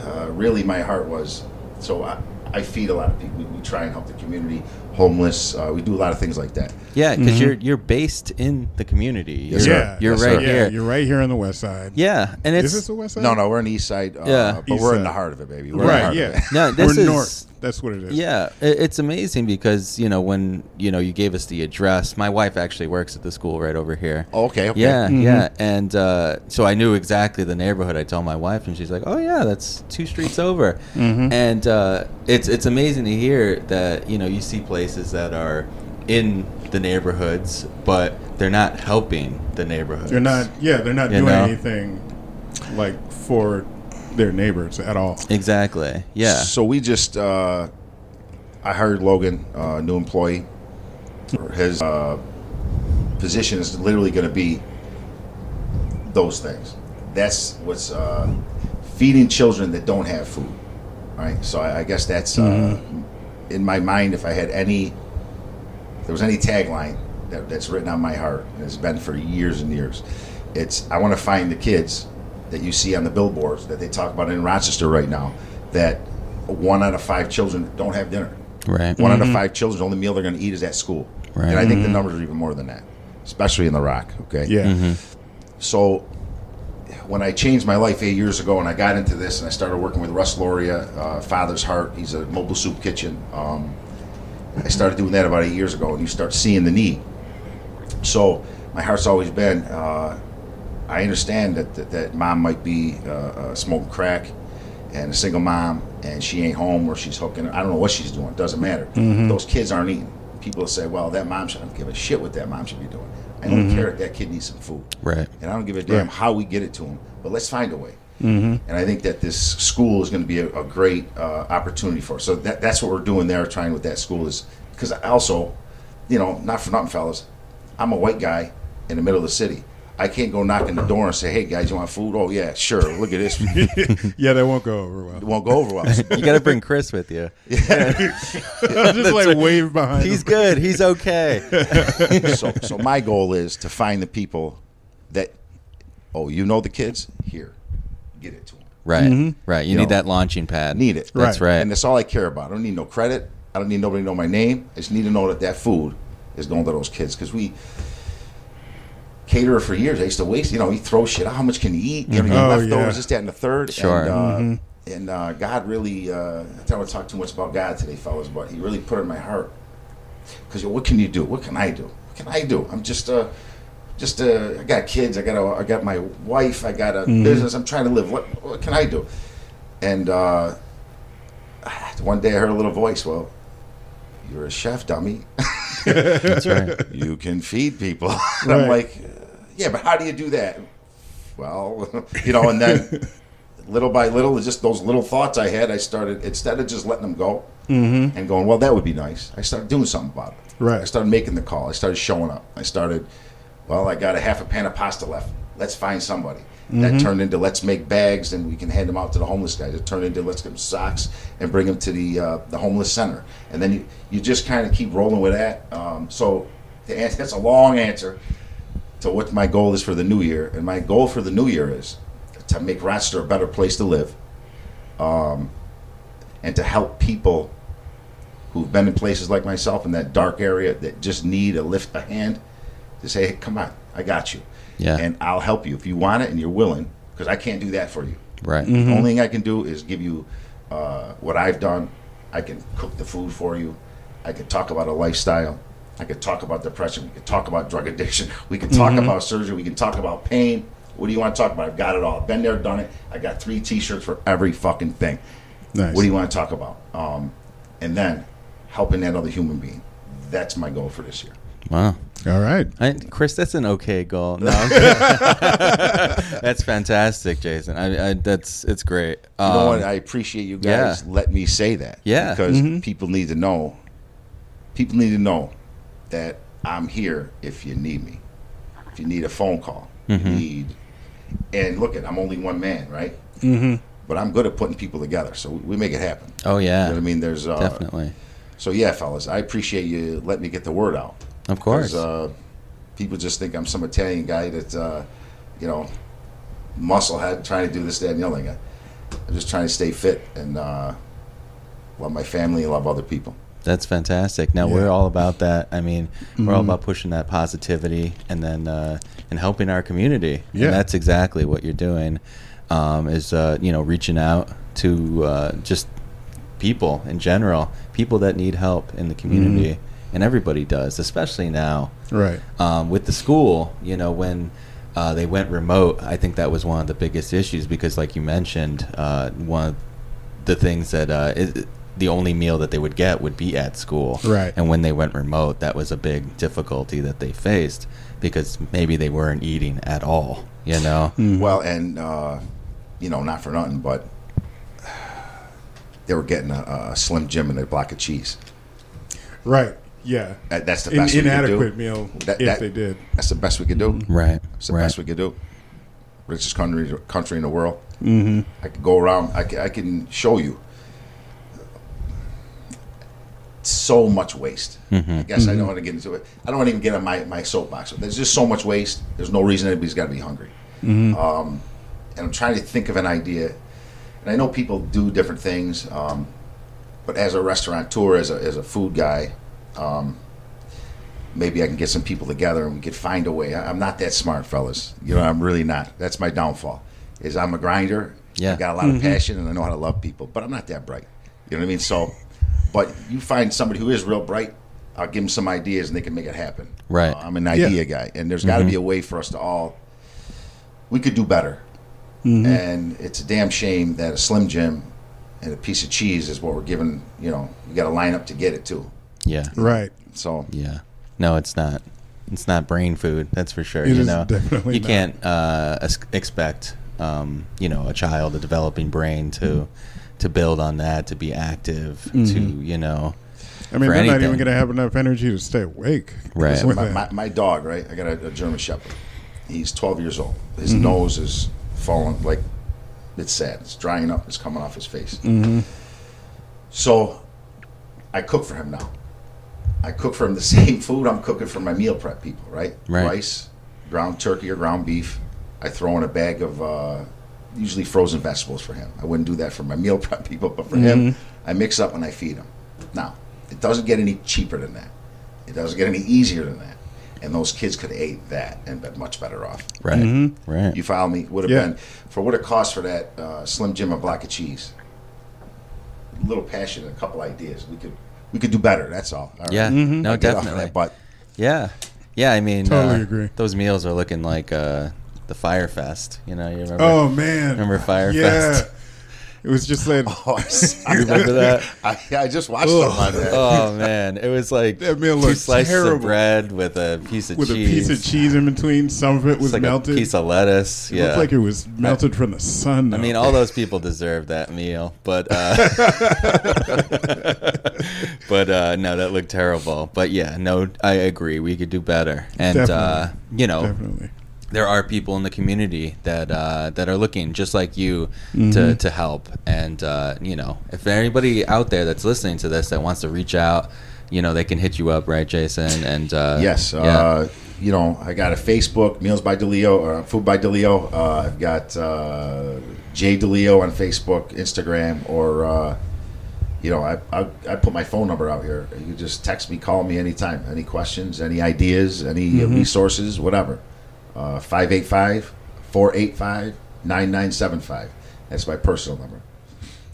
uh, really my heart was so I, I feed a lot of people. We, we try and help the community, homeless. Uh, we do a lot of things like that. Yeah, because you're you're based in the community. You're, Yes, yeah, you're Yes, right sir. yeah, here. You're right here on the west side. Yeah, and it's Is this the west side? No, no, we're on the east side. Uh, Yeah. but East we're in the heart of it, baby. We're in the Right, heart of yeah. it. No, this We're is- north. That's what it is. Yeah, it, it's amazing because you know when you know you gave us the address. My wife actually works at the school right over here. Oh, okay, okay. Yeah, Mm-hmm. yeah, and uh, so I knew exactly the neighborhood. I told my wife, and she's like, "Oh yeah, that's two streets over." Mm-hmm. And uh, it's it's amazing to hear that you know you see places that are in the neighborhoods, but they're not helping the neighborhoods. They're not. Yeah, they're not You doing know? anything like for their neighbors at all. exactly. Yeah. So we just, uh, I hired Logan, uh, new employee. His uh, position is literally going to be those things. That's what's uh, feeding children that don't have food, right? So I, I guess that's uh, in my mind. If I had any, if there was any tagline that, that's written on my heart, and it's been for years and years. It's I want to find the kids that you see on the billboards that they talk about in Rochester right now. That one out of five children don't have dinner. right. One out of mm-hmm. five children, the only meal they're going to eat is at school. Right. And I think the mm-hmm. numbers are even more than that, especially in the Rock. Okay. Yeah. Mm-hmm. So when I changed my life eight years ago and I got into this and I started working with Russ Loria, uh, Father's Heart, he's a mobile soup kitchen. Um, I started doing that about eight years ago and you start seeing the need. So my heart's always been, uh, I understand that, that, that mom might be uh, uh, smoking crack and a single mom and she ain't home or she's hooking. I don't know what she's doing. it Doesn't matter. Those kids aren't eating. People say, well, that mom should I don't give a shit what that mom should be doing. I don't care if that kid needs some food. Right. And I don't give a damn Right. how we get it to them, but let's find a way. Mm-hmm. And I think that this school is going to be a, a great uh, opportunity for us. So that, that's what we're doing there, trying with that school is because I also, you know, not for nothing, fellas, I'm a white guy in the middle of the city. I can't go knock on the door and say, "Hey guys, you want food?" Oh yeah, sure. Look at this. yeah, that won't go over well. won't go over well. You got to bring Chris with you. Yeah, just like wave behind. He's them. good. He's okay. so, so my goal is to find the people that, oh, you know the kids here, get it to them. Right. Mm-hmm. Right. You, You need know, that launching pad. Need it. That's Right. right. And that's all I care about. I don't need no credit. I don't need nobody to know my name. I just need to know that that food is going to those kids because we cater for years. I used to waste. You know, he throw shit out. How much can you eat? You know, you Oh, leftovers, yeah. this, that, and the third. Sure. And, uh, Mm-hmm. and uh, God really, uh, I don't want to talk too much about God today, fellas, but He really put it in my heart. Because what can you do? What can I do? What can I do? I'm just uh, just uh, I got kids. I got a, I got my wife. I got a Mm-hmm. business. I'm trying to live. What what can I do? And uh, one day I heard a little voice. Well, you're a chef, dummy. That's right. you can feed people. Right. I'm like, yeah, but how do you do that? Well, you know, and then little by little, just those little thoughts I had, I started instead of just letting them go and going, well, that would be nice. I started doing something about it. Right. I started making the call. I started showing up. I started, well, I got a half a pan of pasta left. Let's find somebody. That turned into let's make bags and we can hand them out to the homeless guys. It turned into let's get them socks and bring them to the uh, the homeless center. And then you, you just kind of keep rolling with that. Um, so the answer, that's a long answer to what my goal is for the new year. And my goal for the new year is to make Rochester a better place to live, um, and to help people who've been in places like myself in that dark area that just need a lift a hand to say, hey, come on, I got you. Yeah. And I'll help you if you want it and you're willing, because I can't do that for you. Right. The only thing I can do is give you uh, what I've done. I can cook the food for you. I can talk about a lifestyle. I could talk about depression. We could talk about drug addiction. We could talk about surgery. We can talk about pain. What do you want to talk about? I've got it all. Been there, done it. I got three T-shirts for every fucking thing. Nice. What do you want to talk about? Um, and then helping that other human being. That's my goal for this year. Wow. All right. I, Chris, that's an okay goal. No, that's fantastic, Jason. I, I that's it's great. You know what? Um, I appreciate you guys yeah. let me say that. Yeah. Because Mm-hmm. people need to know. People need to know that I'm here if you need me. If you need a phone call, Mm-hmm. you need. And look at, I'm only one man, right? Mm-hmm. But I'm good at putting people together, so we, make it happen. oh You know yeah, what I mean? There's uh, definitely. So yeah, fellas, I appreciate you letting me get the word out. Of course. Uh, people just think I'm some Italian guy that, uh, you know, muscle head trying to do this, that, and the other thing. I'm just trying to stay fit and uh, love my family, and love other people. That's fantastic. Now we're all about that. I mean, we're all Mhm. about pushing that positivity and then uh, and helping our community. Yeah. And that's exactly what you're doing. Um, is uh, you know reaching out to uh, just people in general, people that need help in the community, and everybody does, especially now Right. um, with the school, you know, when uh, they went remote, I think that was one of the biggest issues because, like you mentioned, uh, one of the things that uh, is, the only meal that they would get would be at school. Right. And when they went remote, that was a big difficulty that they faced because maybe they weren't eating at all, you know? Mhm. Well, and uh, you know, not for nothing, but they were getting a, a Slim Jim and a block of cheese. Right. Yeah. That, that's the In, best we could inadequate do. meal That- if that- they did. That's the best we could do. Right. It's the right. best we could do. Richest country country in the world. Mm-hmm. I could go around. I can, I can show you so much waste. Mhm. I guess I don't want to get into it. I don't want to even get on my, my soapbox. There's just so much waste. There's no reason anybody's got to be hungry. Um, and I'm trying to think of an idea. And I know people do different things, um, but as a restaurateur, as a, as a food guy, um, maybe I can get some people together and we could find a way. I- I'm not that smart, fellas. You know, I'm really not. That's my downfall. Is I'm a grinder. Yeah. I got a lot of passion and I know how to love people, but I'm not that bright. You know what I mean? So, but you find somebody who is real bright. I'll give them some ideas and they can make it happen. Right. Uh, I'm an idea Yeah. guy, and there's got to be a way for us to all. We could do better, and it's a damn shame that a Slim Jim and a piece of cheese is what we're giving. You know, you got to line up to get it too. Yeah. Right. So Yeah. No, it's not. It's not brain food. That's for sure. It you is know, definitely you not. can't uh, expect, um, you know, a child, a developing brain to to build on that, to be active, to you know, I mean, for they're not even going to have enough energy to stay awake. Right. with my, my, my dog, right? I got a, a German Shepherd. He's 12 years old. His Mm-hmm. nose is falling like it's sad. It's drying up. It's coming off his face. Mm-hmm. So I cook for him now. I cook for him the same food I'm cooking for my meal prep people, right? Right. Rice, ground turkey or ground beef. I throw in a bag of uh, usually frozen vegetables for him. I wouldn't do that for my meal prep people, but for him, Mm-hmm. I mix up when I feed him. Now, it doesn't get any cheaper than that. It doesn't get any easier than that. And those kids could have ate that and been much better off. right, Mm-hmm. right. You follow me? Would have Yeah. been for what it cost for that uh, Slim Jim and block of cheese. A little passion and a couple ideas. We could we could do better. That's all. All right. yeah, Mhm. no, I'll off of definitely. that, But Yeah, yeah. I mean, Totally uh, agree. Those meals are looking like uh, the Fyre Fest. You know, you remember? Oh man! Remember Fyre yeah. Fest? It was just like oh, You remember that? I, I just watched Ugh. them on that. Oh man, it was like That meal two looked slices terrible. of bread with a piece of with cheese. a piece of cheese in between. Some of it was like melted. a piece of lettuce. it yeah, looked like it was melted from the sun. I mean, all those people deserve that meal, but uh, but uh, no, that looked terrible. But yeah, no, I agree. We could do better, and uh, you know, definitely. There are people in the community that uh, that are looking just like you to, Mhm. to help. And uh, you know, if anybody out there that's listening to this that wants to reach out, you know, they can hit you up, right, Jason? And uh, yes. yeah. Uh, you know, I got a Facebook, Meals by DeLeo, or Food by DeLeo. Uh, I've got uh, Jay DeLeo on Facebook, Instagram, or uh, you know, I, I I put my phone number out here. You can just text me, call me anytime. Any questions, any ideas, any uh resources, whatever. Uh, 585 485 9975. That's my personal number.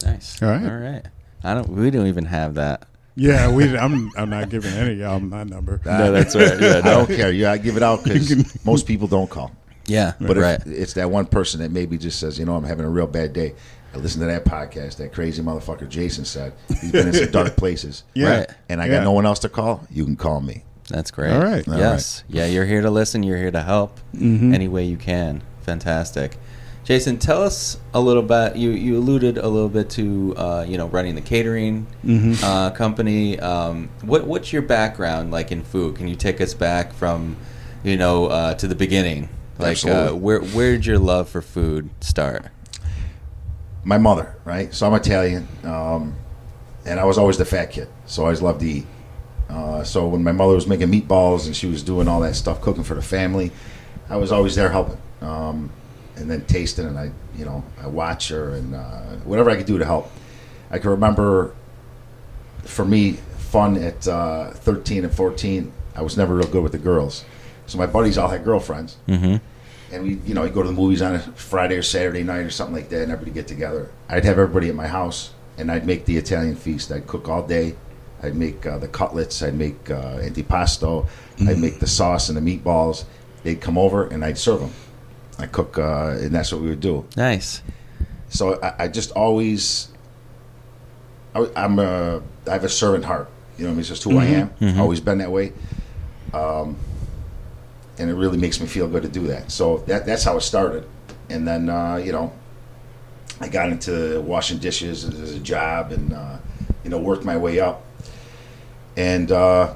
nice. All right. all right. I don't. We don't even have that. Yeah, we. I'm. I'm not giving any of them that number. No, that's right. Yeah, I don't care. Yeah, I give it out because most people don't call. Yeah, But right. if it's that one person that maybe just says, you know, I'm having a real bad day. I listen to that podcast. That crazy motherfucker Jason said he's been in some dark places. Yeah. Right. And I Yeah. got no one else to call. You can call me. That's great. All right. All Yes. Yeah, you're here to listen. You're here to help Mhm. any way you can. Fantastic. Jason, tell us a little bit. You you alluded a little bit to uh, you know running the catering Mhm. uh, company. Um, what what's your background like in food? Can you take us back from you know uh, to the beginning? Like uh, where where did your love for food start? My mother, right? So I'm Italian, um, and I was always the fat kid. So I always loved to eat. Uh, so when my mother was making meatballs and she was doing all that stuff, cooking for the family, I was always there helping, um, and then tasting. And I, you know, I watch her and uh, whatever I could do to help. I can remember for me, fun at uh, 13 and 14, I was never real good with the girls. So my buddies all had girlfriends. Mm-hmm. And we, you know, you go to the movies on a Friday or Saturday night or something like that, and everybody get together. I'd have everybody at my house, and I'd make the Italian feast. I'd cook all day. I'd make uh, the cutlets. I'd make uh, antipasto. I'd make the sauce and the meatballs. They'd come over, and I'd serve them. I cook, uh, and that's what we would do. Nice. So I, I just always, I, I'm a, I have a servant heart. You know, what I mean, it's just who I am. Always been that way. Um, and it really makes me feel good to do that. So that that's how it started. And then uh, you know, I got into washing dishes as, as a job, and uh, you know, worked my way up. And uh,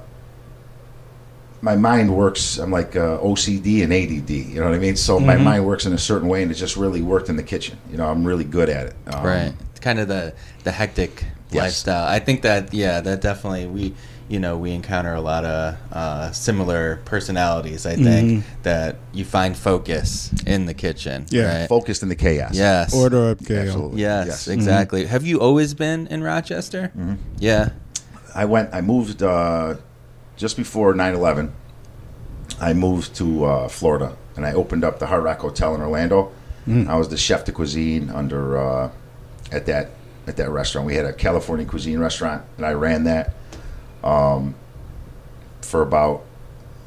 my mind works. I'm like uh, OCD and ADD. You know what I mean? So my mind works in a certain way, and it just really worked in the kitchen. You know, I'm really good at it. Um, right. Kind of the the hectic Yes. lifestyle. I think that yeah, that definitely we you know we encounter a lot of uh, similar personalities. I think that you find focus in the kitchen. Yeah. Right? Focused in the chaos. Yes. Order up, Gail. Absolutely. Yes, exactly. Have you always been in Rochester? Mm-hmm. Yeah. I went. I moved uh, just before 9/11. I moved to uh, Florida, and I opened up the Hard Rock Hotel in Orlando. I was the chef de cuisine under uh, at that at that restaurant. We had a California cuisine restaurant, and I ran that um, for about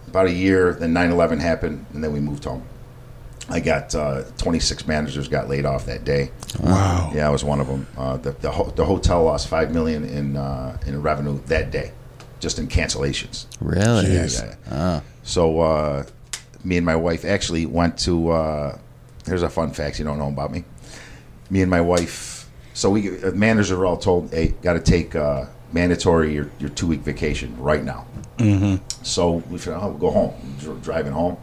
about a year. Then 9/11 happened, and then we moved home. I got uh, 26 managers got laid off that day. Wow. Yeah, I was one of them. Uh, the, the, ho- the hotel lost five million in uh, in revenue that day, just in cancellations. Really? Yeah, yeah, yeah. Oh. So uh, me and my wife actually went to. Uh, here's a fun fact you don't know about me. Me and my wife. So we uh, managers are all told, "Hey, got to take uh, mandatory your, your two week vacation right now." Mm-hmm. So we said, "Oh, we'll go home." Dr- driving home,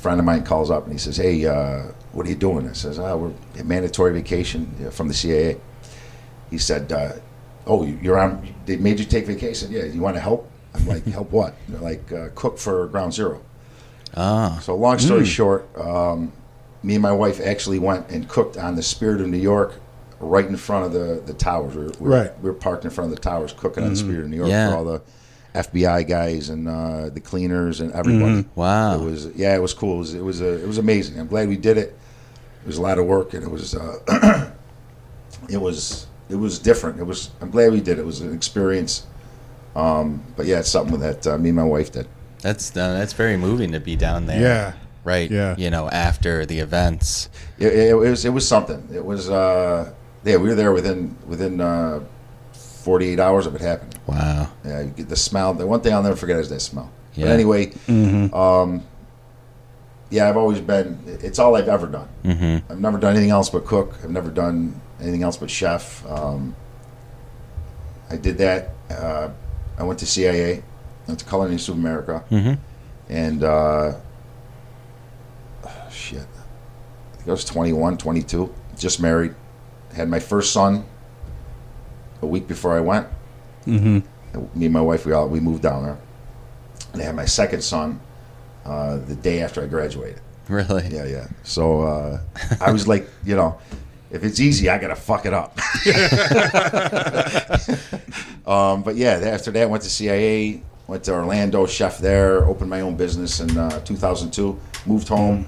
friend of mine calls up and he says, "Hey, uh, what are you doing?" I says, "Oh, we're a mandatory vacation uh, from the CAA." He said, uh, "Oh, you- you're on. They made you take vacation? Yeah. You want to help?" I'm like, "Help what?" They're like, uh, "Cook for Ground Zero. Oh. So long story short, um, me and my wife actually went and cooked on the Spirit of New York, right in front of the the towers. We were, we were, Right. we were parked in front of the towers, cooking on the Spirit of New York Yeah. for all the FBI guys and uh, the cleaners and everybody. Wow. It was yeah, it was cool. It was it was, uh, it was amazing. I'm glad we did it. It was a lot of work, and it was uh, it was it was different. It was I'm glad we did it. It was an experience. Um, but yeah, it's something that uh, me and my wife did. That's uh, that's very moving to be down there. Yeah. Right. Yeah. You know, after the events. It, it, it was it was something. It was uh, yeah. We were there within within uh, 48 hours of it happening. Wow. Yeah, you get the smell. The one thing I'll never forget is that smell. Yeah. But anyway, um, yeah, I've always been. It's all I've ever done. Mm-hmm. I've never done anything else but cook. I've never done anything else but chef. Um, I did that. Uh, I went to CIA. went to Culinary Institute of America, Mm-hmm. and uh, shit, I think I was 21, 22, just married. Had my first son a week before I went. Mm-hmm. Me and my wife, we all we moved down there. And I had my second son uh, the day after I graduated. Really? Yeah, yeah. So uh, I was like, you know, if it's easy, I gotta fuck it up. um, but yeah, after that, went to CIA, went to Orlando, chef there, opened my own business in uh, 2002. Moved home.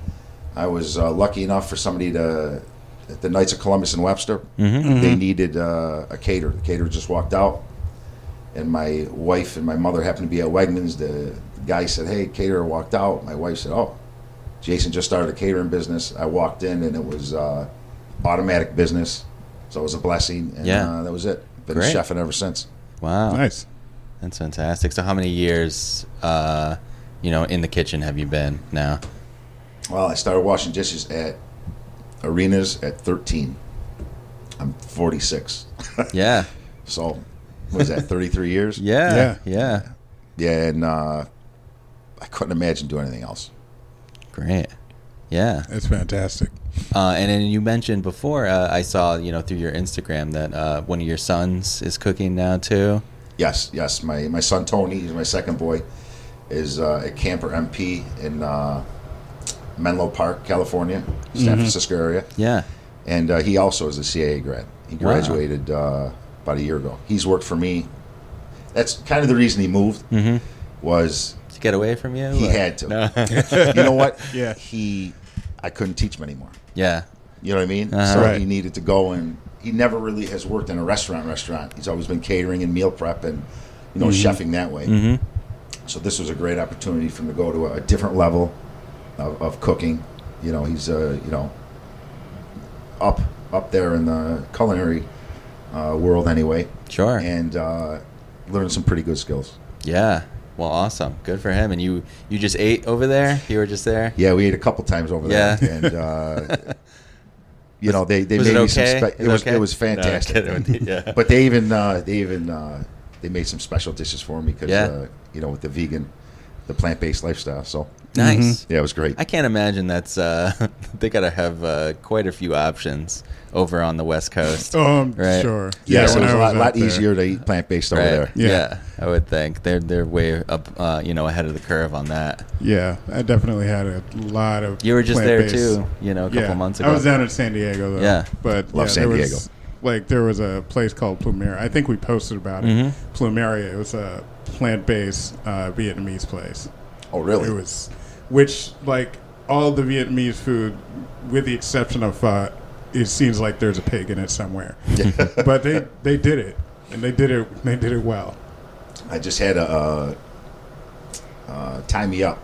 I was uh, lucky enough for somebody to the Knights of Columbus and Webster. They needed uh, a caterer. The caterer just walked out, and my wife and my mother happened to be at Wegmans. The guy said, "Hey, caterer walked out." My wife said, "Oh." Jason just started a catering business. I walked in and it was uh, automatic business, so it was a blessing. And Yeah. uh, that was it. Been Great. chefing ever since. Wow. Nice. That's fantastic. So, how many years, uh, you know, in the kitchen have you been now? Well, I started washing dishes at arenas at 13. I'm 46, Yeah. so was that? 33 years. Yeah. Yeah. Yeah. Yeah, and uh, I couldn't imagine doing anything else. Great. Yeah. That's fantastic. Uh, and then you mentioned before, uh, I saw, you know, through your Instagram that uh, one of your sons is cooking now too. Yes, yes. My my son Tony, he's my second boy, is uh, at Camper MP in uh, Menlo Park, California, San Francisco area, Yeah. and uh, he also is a CIA grad. He Wow. graduated uh, about a year ago. He's worked for me that's kind of the reason he moved Mm-hmm. was To get away from you? he or- had to. No. you know what? Yeah. He, I couldn't teach him anymore. yeah. You know what I mean? Uh-huh. So Right. he needed to go and he never really has worked in a restaurant. Restaurant. He's always been catering and meal prep and you know chefing that way. Mm-hmm. So this was a great opportunity for him to go to a different level of, of cooking. You know, he's uh, you know up up there in the culinary uh, world anyway, Sure. and uh, learned some pretty good skills. yeah. Well, awesome. Good for him. And you you just ate over there? You were just there? Yeah, we ate a couple times over there, Yeah. and uh, you know they they made it me some. Spe- Is it was okay? it was fantastic. you, yeah. But they even uh, they even uh, they made some special dishes for me because Yeah. uh, you know with the vegan, the plant based lifestyle. So Nice. yeah, it was great. I can't imagine that's uh they gotta have uh, quite a few options over on the West Coast. Oh, I'm Right. sure. Yeah, when it was I a lot, lot easier to eat plant based over there. Yeah. Yeah. I would think they're they're way up uh, you know ahead of the curve on that. Yeah, I definitely had a lot of. You were just there plant-based- too, you know, a couple yeah, months ago. I was down in San Diego though. Yeah. but Love yeah, San there Diego. Was, like there was a place called Plumeria. I think we posted about it. Mhm. Plumeria. It was a plant-based uh, Vietnamese place. Oh, really? It was, which like all the Vietnamese food, with the exception of pho, it seems like there's a pig in it somewhere. but they they did it, and they did it. They did it well. I just had a uh, uh, tie me up.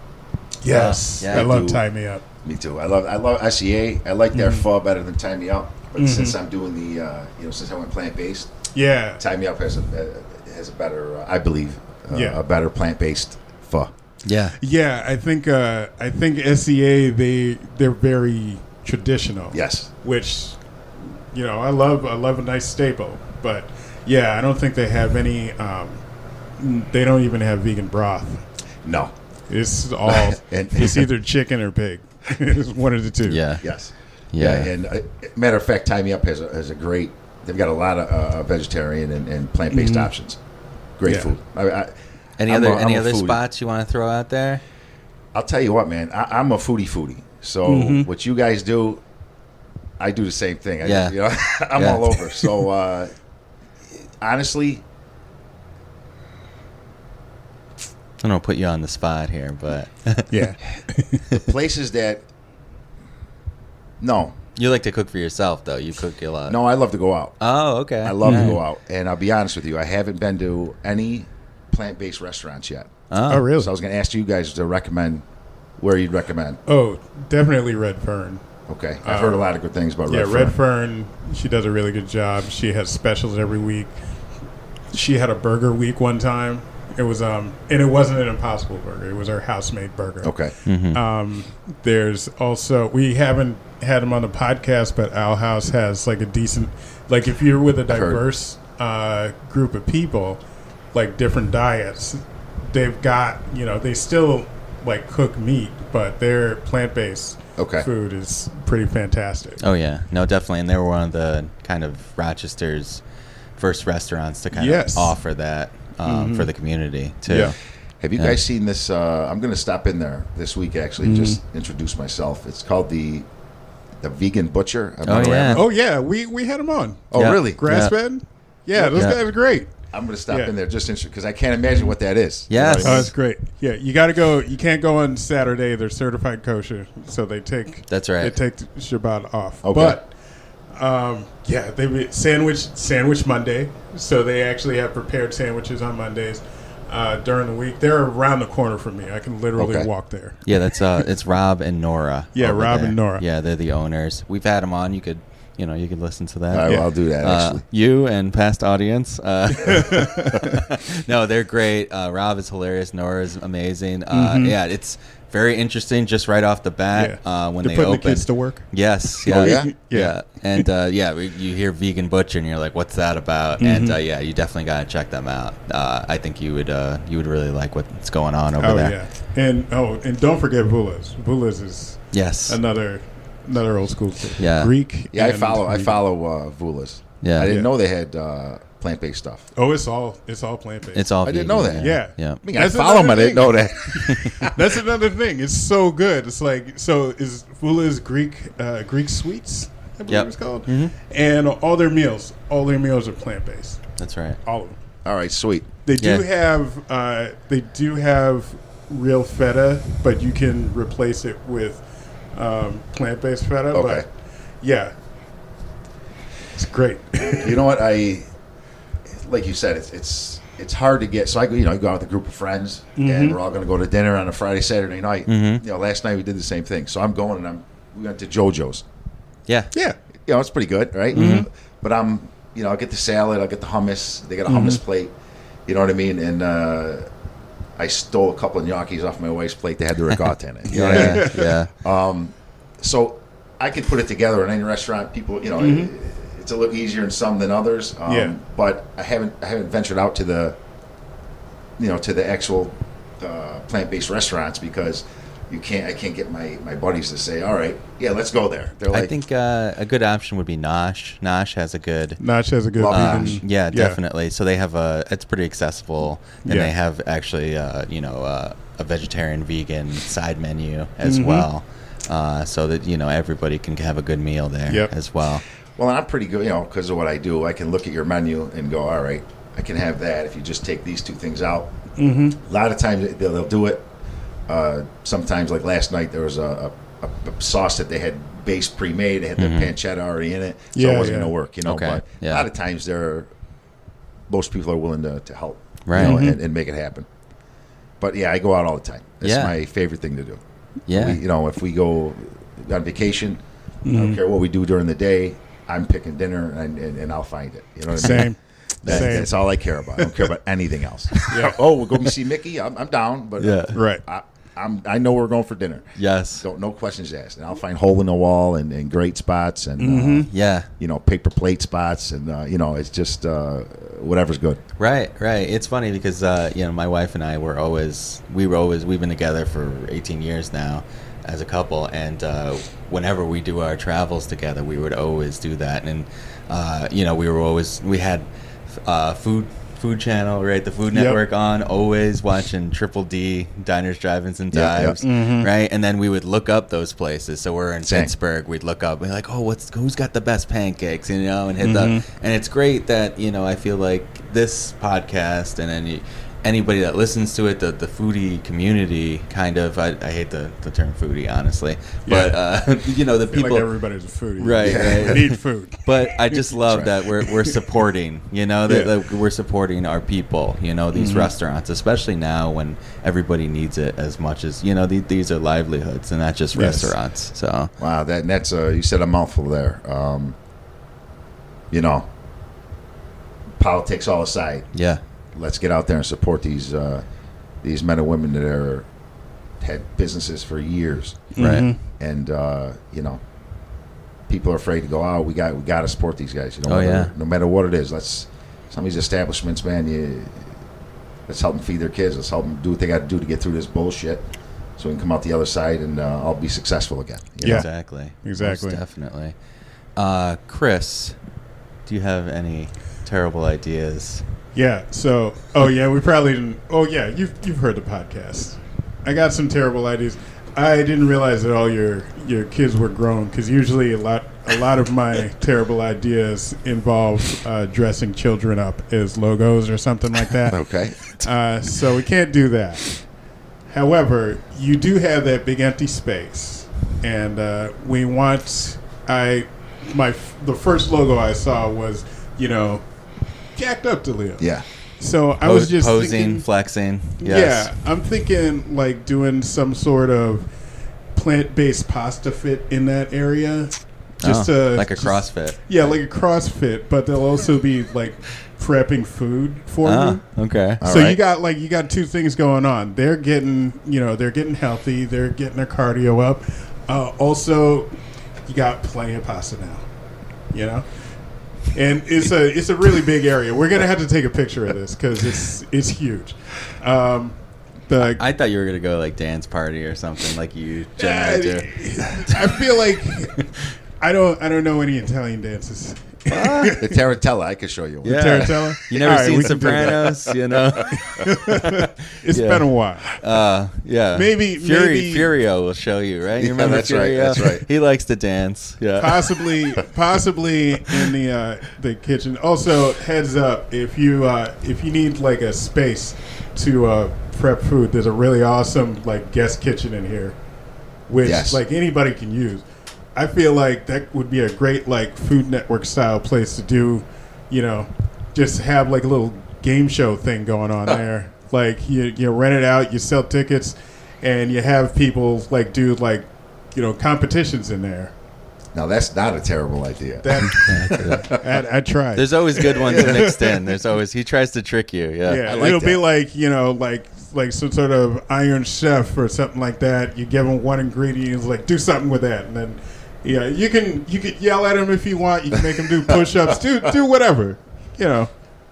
Yes, yeah, I love dude. tie me up. Me too. I love I love SEA. I like Mm-hmm. their pho better than tie me up. But since I'm doing the uh, you know since I went plant based, Yeah, tie me up has a uh, has a better uh, I believe uh, Yeah. a better plant based pho. Yeah. Yeah, I think uh, I think SEA they they're very traditional. Yes. which you know I love I love a nice staple, but yeah, I don't think they have any. Um, they don't even have vegan broth. No. It's all And- it's either chicken or pig. it's one of the two. Yeah. Yes. Yeah. and uh, matter of fact, Tie Me Up has a, has a great. They've got a lot of uh, vegetarian and, and plant based options. Great Yeah. food. I, I, Any I'm other a- any other foodie. spots you want to throw out there? I'll tell you what, man. I, I'm a foodie foodie. So Mm-hmm. what you guys do, I do the same thing. I, Yeah. You know, I'm Yeah. all over. So uh, honestly, I don't put you on the spot here, but yeah. the places that. No, you like to cook for yourself though. You cook a lot. no, I love to go out. Oh, okay. I love Nice. to go out, and I'll be honest with you, I haven't been to any plant-based restaurants yet. Oh, Oh, really? So I was going to ask you guys to recommend where you'd recommend. Oh, definitely Red Fern. Okay, I've heard a lot of good things about Yeah, Red Fern. Yeah, Red Fern. Fern. She does a really good job. She has specials every week. She had a burger week one time. It was um, and it wasn't an Impossible burger. It was her house-made burger. Okay, Um, there's also we haven't had him on the podcast, but Owl House has like a decent, like if you're with a I've heard. diverse uh, group of people, like different diets, they've got you know they still like cook meat, but their plant based Okay. food is pretty fantastic. Oh yeah, no, definitely, and they were one of the kind of Rochester's first restaurants to kind Yes. of offer that um, for the community too. Yeah. have you Yeah. guys seen this? Uh, I'm going to stop in there this week. Actually, just introduce myself. It's called the the Vegan Butcher. I'm Oh, yeah. Oh yeah, we we had him on Oh, Yeah. really? grass fed. Yeah, those Yeah. guys are great. I'm going to stop Yeah. in there just because I can't imagine what that is. You know Yes. what Oh, that's great. Yeah, you got to go. You can't go on Saturday. They're certified kosher, so they take That's right. They take Shabbat off. Okay. But um, yeah, they sandwich Sandwich Monday. So they actually have prepared sandwiches on Mondays uh, during the week. They're around the corner from me. I can literally Okay. walk there. Yeah, that's uh, it's Rob and Nora. Yeah, Rob there. and Nora. Yeah, they're the owners. We've had them on. You could, you know, you could listen to that. All right, Yeah. well, I'll do that Uh, you and past audience. Uh, no, they're great. Uh, Rob is hilarious. Nora is amazing. Uh, Yeah, it's very interesting just right off the bat Mm-hmm. Yeah. uh, when They're they open. the kids to work. Yes. Yeah. Oh, yeah? yeah. Yeah. And uh, yeah, you hear vegan butcher, and you're like, "What's that about?" And Mm-hmm. uh, yeah, you definitely got to check them out. Uh, I think you would uh, you would really like what's going on over Oh there. yeah, and oh, and don't forget Voula's. Voula's is Yes. another another old school food. Yeah. Greek. Yeah, I and follow. I follow uh, Voula's. Yeah. I didn't Yeah. know they had uh, plant-based stuff. Oh, it's all it's all plant based. It's all. I didn't know that. Yeah. Yeah. I mean, I That's follow them. I didn't know that. That's another thing. It's so good. It's like so is Voula's Greek uh, Greek sweets. I believe Yep. it's called. Mhm. And all their meals, all their meals are plant based. That's right. All of them. All right, sweet. They do Yeah. have uh, they do have real feta, but you can replace it with um, plant based feta. Okay. But yeah, it's great. you know what I like you said it's it's it's hard to get so I go you know I go out with a group of friends Mm-hmm. and we're all going to go to dinner on a Friday Saturday night Mhm. you know last night we did the same thing so I'm going and I'm we went to JoJo's Yeah. yeah, you know it's pretty good right Mm-hmm. but I'm you know I'll get the salad I'll get the hummus they got a Mm-hmm. hummus plate you know what I mean and uh I stole a couple of gnocchis off my wife's plate they had the ricotta in it you know what I mean? Yeah. yeah. so I could put it together in any restaurant. People, you know, it, it's a little easier in some than others. Um, Yeah. But I haven't I haven't ventured out to the, you know, to the actual uh, plant based restaurants because you can't. I can't get my my buddies to say, all right, yeah, let's go there. They're like, I think uh, a good option would be Nosh. Nosh has a good. Nosh has a good. Love Um, Nosh. yeah, definitely. So they have a. It's pretty accessible, and Yeah. they have actually, uh, you know, uh, a vegetarian, vegan side menu as Mhm. well, uh, so that you know everybody can have a good meal there Yep. as well. well, I'm pretty good, you know, because of what I do. I can look at your menu and go, all right, I can have that if you just take these two things out. hmm A lot of times they'll, they'll do it. Uh, sometimes, like last night, there was a, a, a sauce that they had base pre-made. They had Mhm. the pancetta already in it, so Yeah, it wasn't yeah. going to work. You know, Okay, but yeah. a lot of times, there are, most people are willing to, to help, Right. You know, Mhm. and, and make it happen. But yeah, I go out all the time. It's Yeah. my favorite thing to do. Yeah. We, you know, if we go on vacation, I Mm-hmm. don't care what we do during the day. I'm picking dinner, and, and, and I'll find it. You know what I mean? Same. That- Same. That's all I care about. I don't care about anything else. Yeah. oh, we'll go see Mickey. I'm, I'm down, but Yeah. Right. I, I'm I know we're going for dinner. Yes. Don't no questions asked, and I'll find hole in the wall and, and great spots and uh, Mm-hmm. Yeah. you know paper plate spots and uh, you know it's just uh, whatever's good. Right, right. It's funny because uh, you know my wife and I were always we were always we've been together for 18 years now as a couple, and uh, whenever we do our travels together, we would always do that, and uh, you know we were always we had uh, food food channel right the food Yep. network on always watching triple d diners drive-ins and Yep, yep. dives Mhm. right and then we would look up those places so we're in Same. pittsburgh we'd look up we're like oh what's who's got the best pancakes you know and hit Mhm. the and it's great that you know I feel like this podcast and any anybody that listens to it, the the foodie community, kind of. I, I hate the, the term foodie, honestly, but uh, you know the I feel people. like everybody's a foodie. Right, They right. need food. but I just love right. that we're we're supporting, you know, that, Yeah. that we're supporting our people, you know, these Mhm. restaurants, especially now when everybody needs it as much as you know. The, these are livelihoods and not just Yes. restaurants. So Wow, that and that's a, you said a mouthful there. Um, you know, politics all aside, yeah, let's get out there and support these uh, these men and women that are had businesses for years, right. Mhm. and uh, you know, people are afraid to go out. We got we got to support these guys. You know, Oh, whether- yeah. no matter what it is. Let's some of these establishments, man. You let's help them feed their kids. Let's help them do what they got to do to get through this bullshit, so we can come out the other side and uh, all be successful again. you know? Yeah. Exactly. Exactly. Most definitely. Uh, Chris, do you have any terrible ideas? Yeah. So, oh yeah, we probably didn't. Oh yeah, you've you've heard the podcast. I got some terrible ideas. I didn't realize that all your your kids were grown because usually a lot a lot of my terrible ideas involve uh, dressing children up as logos or something like that. Okay. Uh, so we can't do that. However, you do have that big empty space, and uh, we want. I my the first logo I saw was you know jacked up to live. Yeah. So I was just posing, thinking, flexing. Yes. yeah, I'm thinking like doing some sort of plant-based pasta fit in that area, just Oh, to like a just- CrossFit. Yeah, like a CrossFit, but they'll also be like prepping food for Ah, you. okay. So you got like you got two things going on. They're getting you know they're getting healthy. They're getting their cardio up. Uh, also, you got plenty of pasta now. You know, and it's a it's a really big area. We're gonna have to take a picture of this because it's it's huge. Um, the I thought you were gonna go like dance party or something like you I, generally do. I feel like I don't I don't know any Italian dances. the Tarantella, I could show you. One. Yeah. Tarantella? You never All right, seen we can do that. Sopranos? You know. It's Yeah. been a while. Uh, yeah. Maybe- Fury maybe- Furio will show you, right? You Yeah, remember that's right, Furio? that's right. He likes to dance. Yeah. possibly possibly in the uh, the kitchen. Also, heads up if you uh, if you need like a space to uh, prep food, there's a really awesome like guest kitchen in here, which Yes. like anybody can use. I feel like that would be a great like Food Network style place to do, you know, just have like a little game show thing going on there. Like you you rent it out, you sell tickets, and you have people like do like you know competitions in there. Now that's not a terrible idea. That I, I tried. There's always good ones mixed in. There's always he tries to trick you. Yeah. yeah, I like it'll be like you know, like like some sort of Iron Chef or something like that. You give them one ingredient, like do something with that, and then yeah, you can you could yell at him if you want. You can make him do push-ups, do do whatever. You know,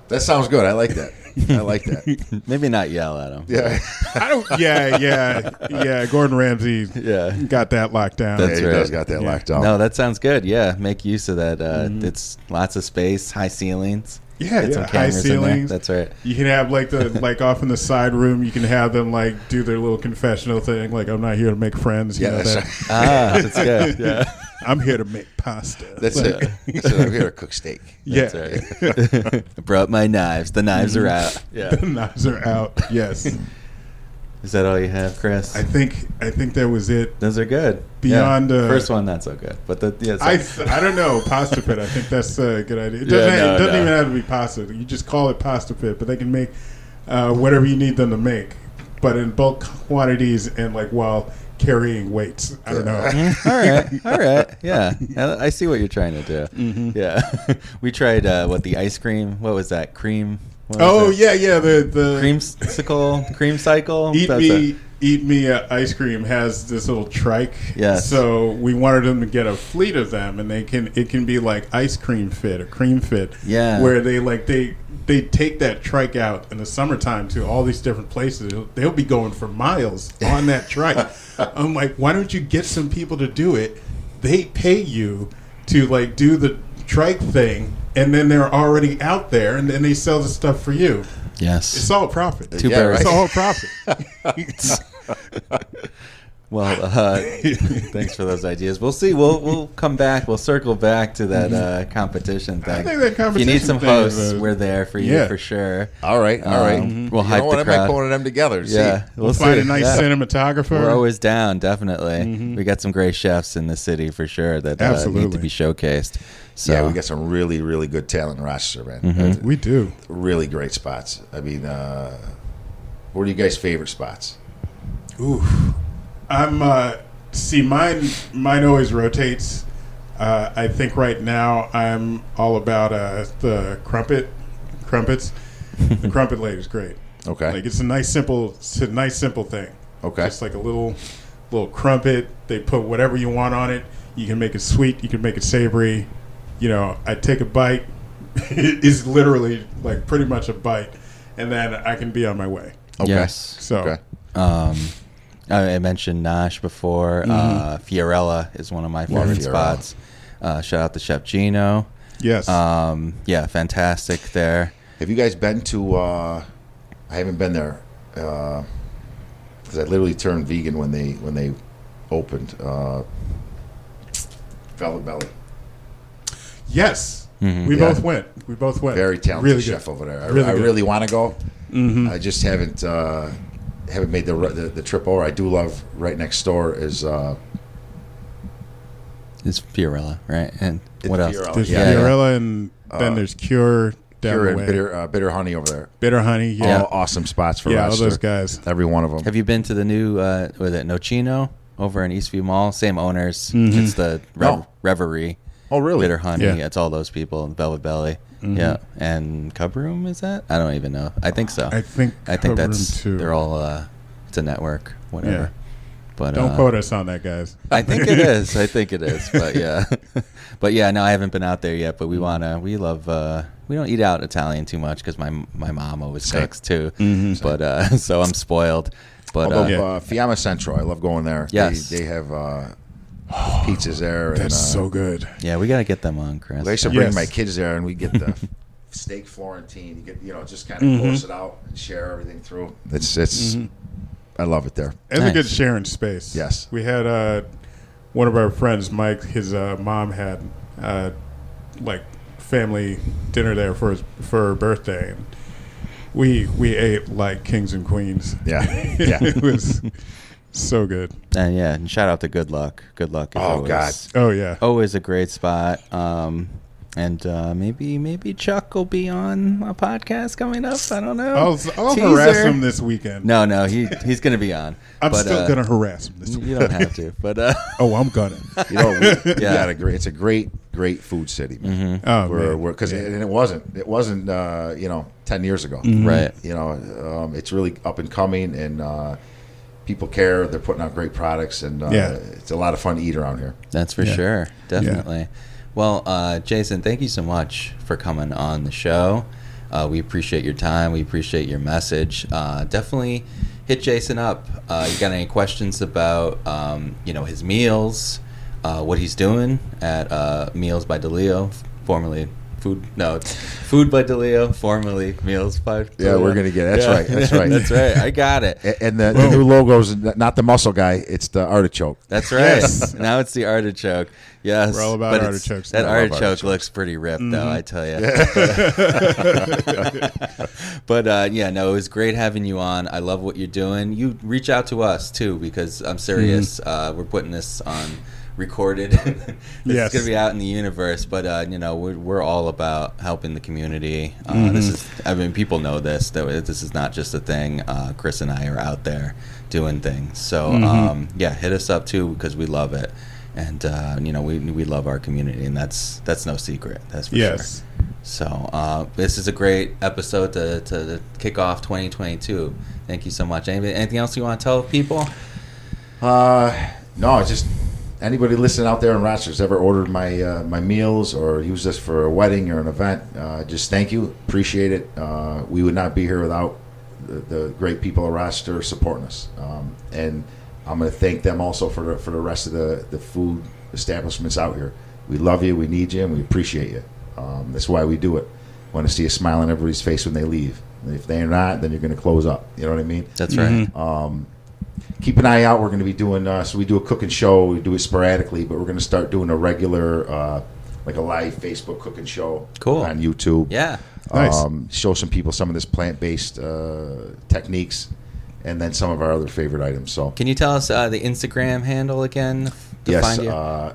That sounds good. I like that. I like that. Maybe not yell at him. Yeah. I don't. Yeah, yeah, yeah. Gordon Ramsay Yeah. got that locked down. That's yeah, he right. does got that Yeah. locked down. No, that sounds good. Yeah, make use of that. Uh, Mm-hmm. It's lots of space, high ceilings. Yeah, Get yeah. some High cameras in there. ceilings. That's right. You can have like the like off in the side room. You can have them like do their little confessional thing. Like I'm not here to make friends. You yeah, know, that's that. right. Ah, that's good. Yeah. I'm here to make pasta. That's it. That's it. I'm here to cook steak. Yeah. Right. I brought my knives. The knives are out. Yeah. the knives are out. Yes, Is that all you have, Chris? I think I think that was it. Those are good. Beyond, yeah. uh, first one, not so good, but the yeah. I I don't know pasta pit. I think that's a good idea. It doesn't, no, it doesn't no. even have to be pasta. You just call it pasta pit, but they can make uh, whatever you need them to make, but in bulk quantities and like while carrying weights. I don't know. all right, all right, yeah. I I see what you're trying to do. Mm-hmm. Yeah, we tried uh, what the ice cream. What was that? Cream. Oh it? yeah, yeah. The the creamsicle, cream cycle. Eat That's Me. Eat Me uh, ice cream has this little trike. Yes. So we wanted them to get a fleet of them, and they can it can be like ice cream fit or cream fit. Yeah. Where they like they they take that trike out in the summertime to all these different places. They'll, they'll be going for miles on that trike. I'm like, why don't you get some people to do it? They pay you to like do the trike thing. And then they're already out there, and then they sell the stuff for you. Yes. It's all profit. Two Yeah, birds. It's all profit. Well, uh, thanks for those ideas. We'll see. We'll we'll come back. We'll circle back to that uh, competition thing. think that if you need some thing hosts, a- we're there for you Yeah. for sure. All right. All right. Um, we'll you hype know what? the I might crowd. put one of them together. See? Yeah, We'll find a nice Yeah. cinematographer. We're always down, definitely. Mm-hmm. We got some great chefs in the city for sure that uh, need to be showcased. So Yeah, we got some really, really good talent in Rochester, man. Mm-hmm. we do. Really great spots. I mean, uh, what are you guys' favorite spots? Ooh, I'm. Uh, see, mine. Mine always rotates. Uh, I think right now I'm all about uh, the crumpet, crumpets. the crumpet lady is great. Okay. Like it's a nice simple, it's a nice simple thing. Okay. Just like a little, little crumpet. They put whatever you want on it. You can make it sweet. You can make it savory. You know, I take a bite. it's literally like pretty much a bite, and then I can be on my way. Okay. yes. So Okay. Um, I I mentioned Nosh before. Uh, Fiorella is one of my favorite Fiorella. spots. Uh, shout out to Chef Gino. yes, Um, yeah, fantastic there. Have you guys been to? Uh, I haven't been there because I literally turned vegan when they when they opened. Uh, Velvet Belly, yes. Mhm. We Yeah. both went. We both went. very talented Really chef good. over there. I Really I really want to go. Mhm. I just haven't uh, haven't made the, the the trip over. I do love right next door is uh, It's Fiorella, right? And what else? Fiorella. There's Yeah, yeah. Fiorella, and then Uh, there's Cure down pure the and bitter uh, bitter honey over there. Bitter honey. Yeah, All awesome spots for yeah, all those guys. Every one of them. Have you been to the new, uh, was it Nocino over in Eastview Mall? Same owners. Mhm. It's the Rev- No. Reverie. Oh really? Bitter Honey. Yeah. It's all those people. Velvet Belly. Mhm. Yeah. And Cub Room, is that? I don't even know. I think so. I think. I think Cub that's, Room too. they're all, uh, it's a network, whatever. Yeah. But Don't uh, quote us on that, guys. I think it is. I think it is. But yeah, but yeah. No, I haven't been out there yet. But we wanna. We love. uh We don't eat out Italian too much because my my mom always Same. cooks too. Mhm. But uh so I'm spoiled. But Although uh, Yeah. uh, Fiamma Central, I love going there. Yes. they, they have uh, pizzas there. and, That's uh, so good. Yeah, we got to get them on, Chris. I used to bring Yes. my kids there, and we get the steak Florentine. You get, you know, just kind of Mm-hmm. course it out and share everything through. It's, it's, I love it there. It's a Nice. good sharing space. Yes. We had uh, one of our friends, Mike. His uh, mom had uh, like family dinner there for his, for her birthday, and we we ate like kings and queens. Yeah, yeah. it was so good. And yeah, and shout out to Good Luck. Good Luck. Is Oh, always, God. Oh yeah. always a great spot. Um, and uh, maybe maybe Chuck will be on a podcast coming up. I don't know. I'll, I'll harass him this weekend. No, no, he he's gonna be on. I'm But, still uh, gonna harass him this You weekend. don't have to, but uh, Oh, I'm gonna. You know, we, we Yeah. got a great. It's a great, great food city, man. Oh We're, man. because Yeah. and it wasn't. It wasn't. Uh, you know, ten years ago. right. You know, um, it's really up and coming, and uh, people care. They're putting out great products, and uh, Yeah. it's a lot of fun to eat around here. That's for Yeah. sure. Definitely. Well, uh, Jason, thank you so much for coming on the show. Uh, we appreciate your time. We appreciate your message. Uh, definitely hit Jason up. Uh, you got any questions about um, you know his meals, uh, what he's doing at uh, Meals by DeLeo, formerly Food? No, it's Food by DeLeo, formerly Meals by. DeLeo. Yeah, we're gonna get- It. that's right, that's right. that's right. I got it. A- And the, the new logo is not the muscle guy; it's the artichoke. That's right. Yes. now it's the artichoke. Yes, We're all about artichokes That artichoke artichokes. looks pretty ripped, though. I tell you. but uh, yeah, no, it was great having you on. I love what you're doing. You reach out to us too because I'm serious. Uh, we're putting this on recorded. this Yes. is gonna be out in the universe, but uh, you know we're, we're all about helping the community. Uh, This is, I mean, people know this. That this is not just a thing. Uh, Chris and I are out there doing things. So um, yeah, hit us up too because we love it, and uh, you know we we love our community, and that's that's no secret. That's for Yes. sure. So uh, this is a great episode to, to kick off 2022. Thank you so much. Anything, anything else you want to tell people? Uh, no, just anybody listening out there in Rochester's ever ordered my uh, my meals or used this for a wedding or an event. Uh, just thank you, appreciate it. Uh, we would not be here without the, the great people of Rochester supporting us, um, and I'm going to thank them also for the, for the rest of the the food establishments out here. We love you, we need you, and we appreciate you. Um, that's why we do it. Want to see a smile on everybody's face when they leave. And if they're not, then you're going to close up. You know what I mean? That's right. Um, keep an eye out. We're going to be doing uh, so we do a cooking show. We do it sporadically, but we're going to start doing a regular, uh, like a live Facebook cooking show. Cool. on YouTube. Yeah. Nice. Um, show some people some of this plant based uh, techniques, and then some of our other favorite items. So Can you tell us uh, the Instagram handle again to yes, find you? uh,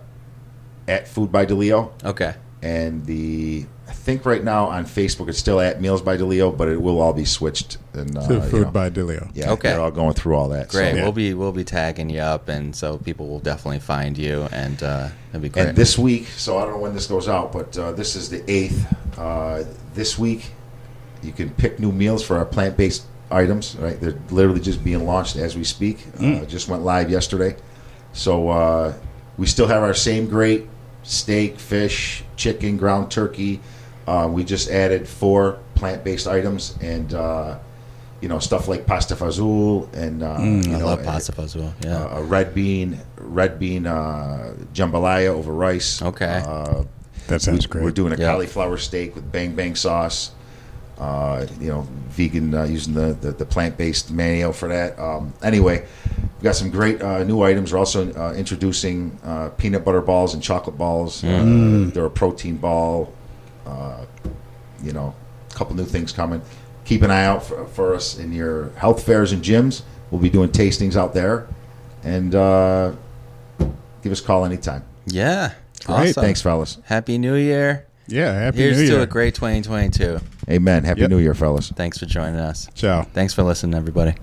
at Food by DeLeo, okay. and the I think right now on Facebook it's still at Meals by DeLeo, but it will all be switched. And uh, To you Food know, by DeLeo. yeah, Okay. they're all going through all that. so- Great. yeah. We'll be we'll be tagging you up, and so people will definitely find you, and uh, it'll be great. And this week, so I don't know when this goes out, but uh, this is the eighth. Uh, this week, you can pick new meals for our plant-based items. Right, they're literally just being launched as we speak. Uh, just went live yesterday, so uh, we still have our same great steak, fish, chicken, ground turkey. Uh, we just added four plant-based items and. Uh, you know stuff like pasta fazool and uh, you I know, love pasta fazool. Yeah. uh, a red bean, red bean uh, jambalaya over rice. Okay. Uh, That sounds we, great. We're doing a Yeah. cauliflower steak with bang bang sauce. Uh, you know, vegan uh, using the, the, the plant based mayo for that. Um, anyway, we've got some great uh, new items. We're also uh, introducing uh, peanut butter balls and chocolate balls. Uh, they're a protein ball. Uh, you know, a couple new things coming. Keep an eye out for, for us in your health fairs and gyms. We'll be doing tastings out there, and uh, give us a call anytime. yeah. Great. Awesome. Thanks, fellas. Happy New Year. yeah. Happy Here's New Year. to a great 2022. Amen. Happy Yep. New Year, fellas. Thanks for joining us. Ciao. Thanks for listening, everybody.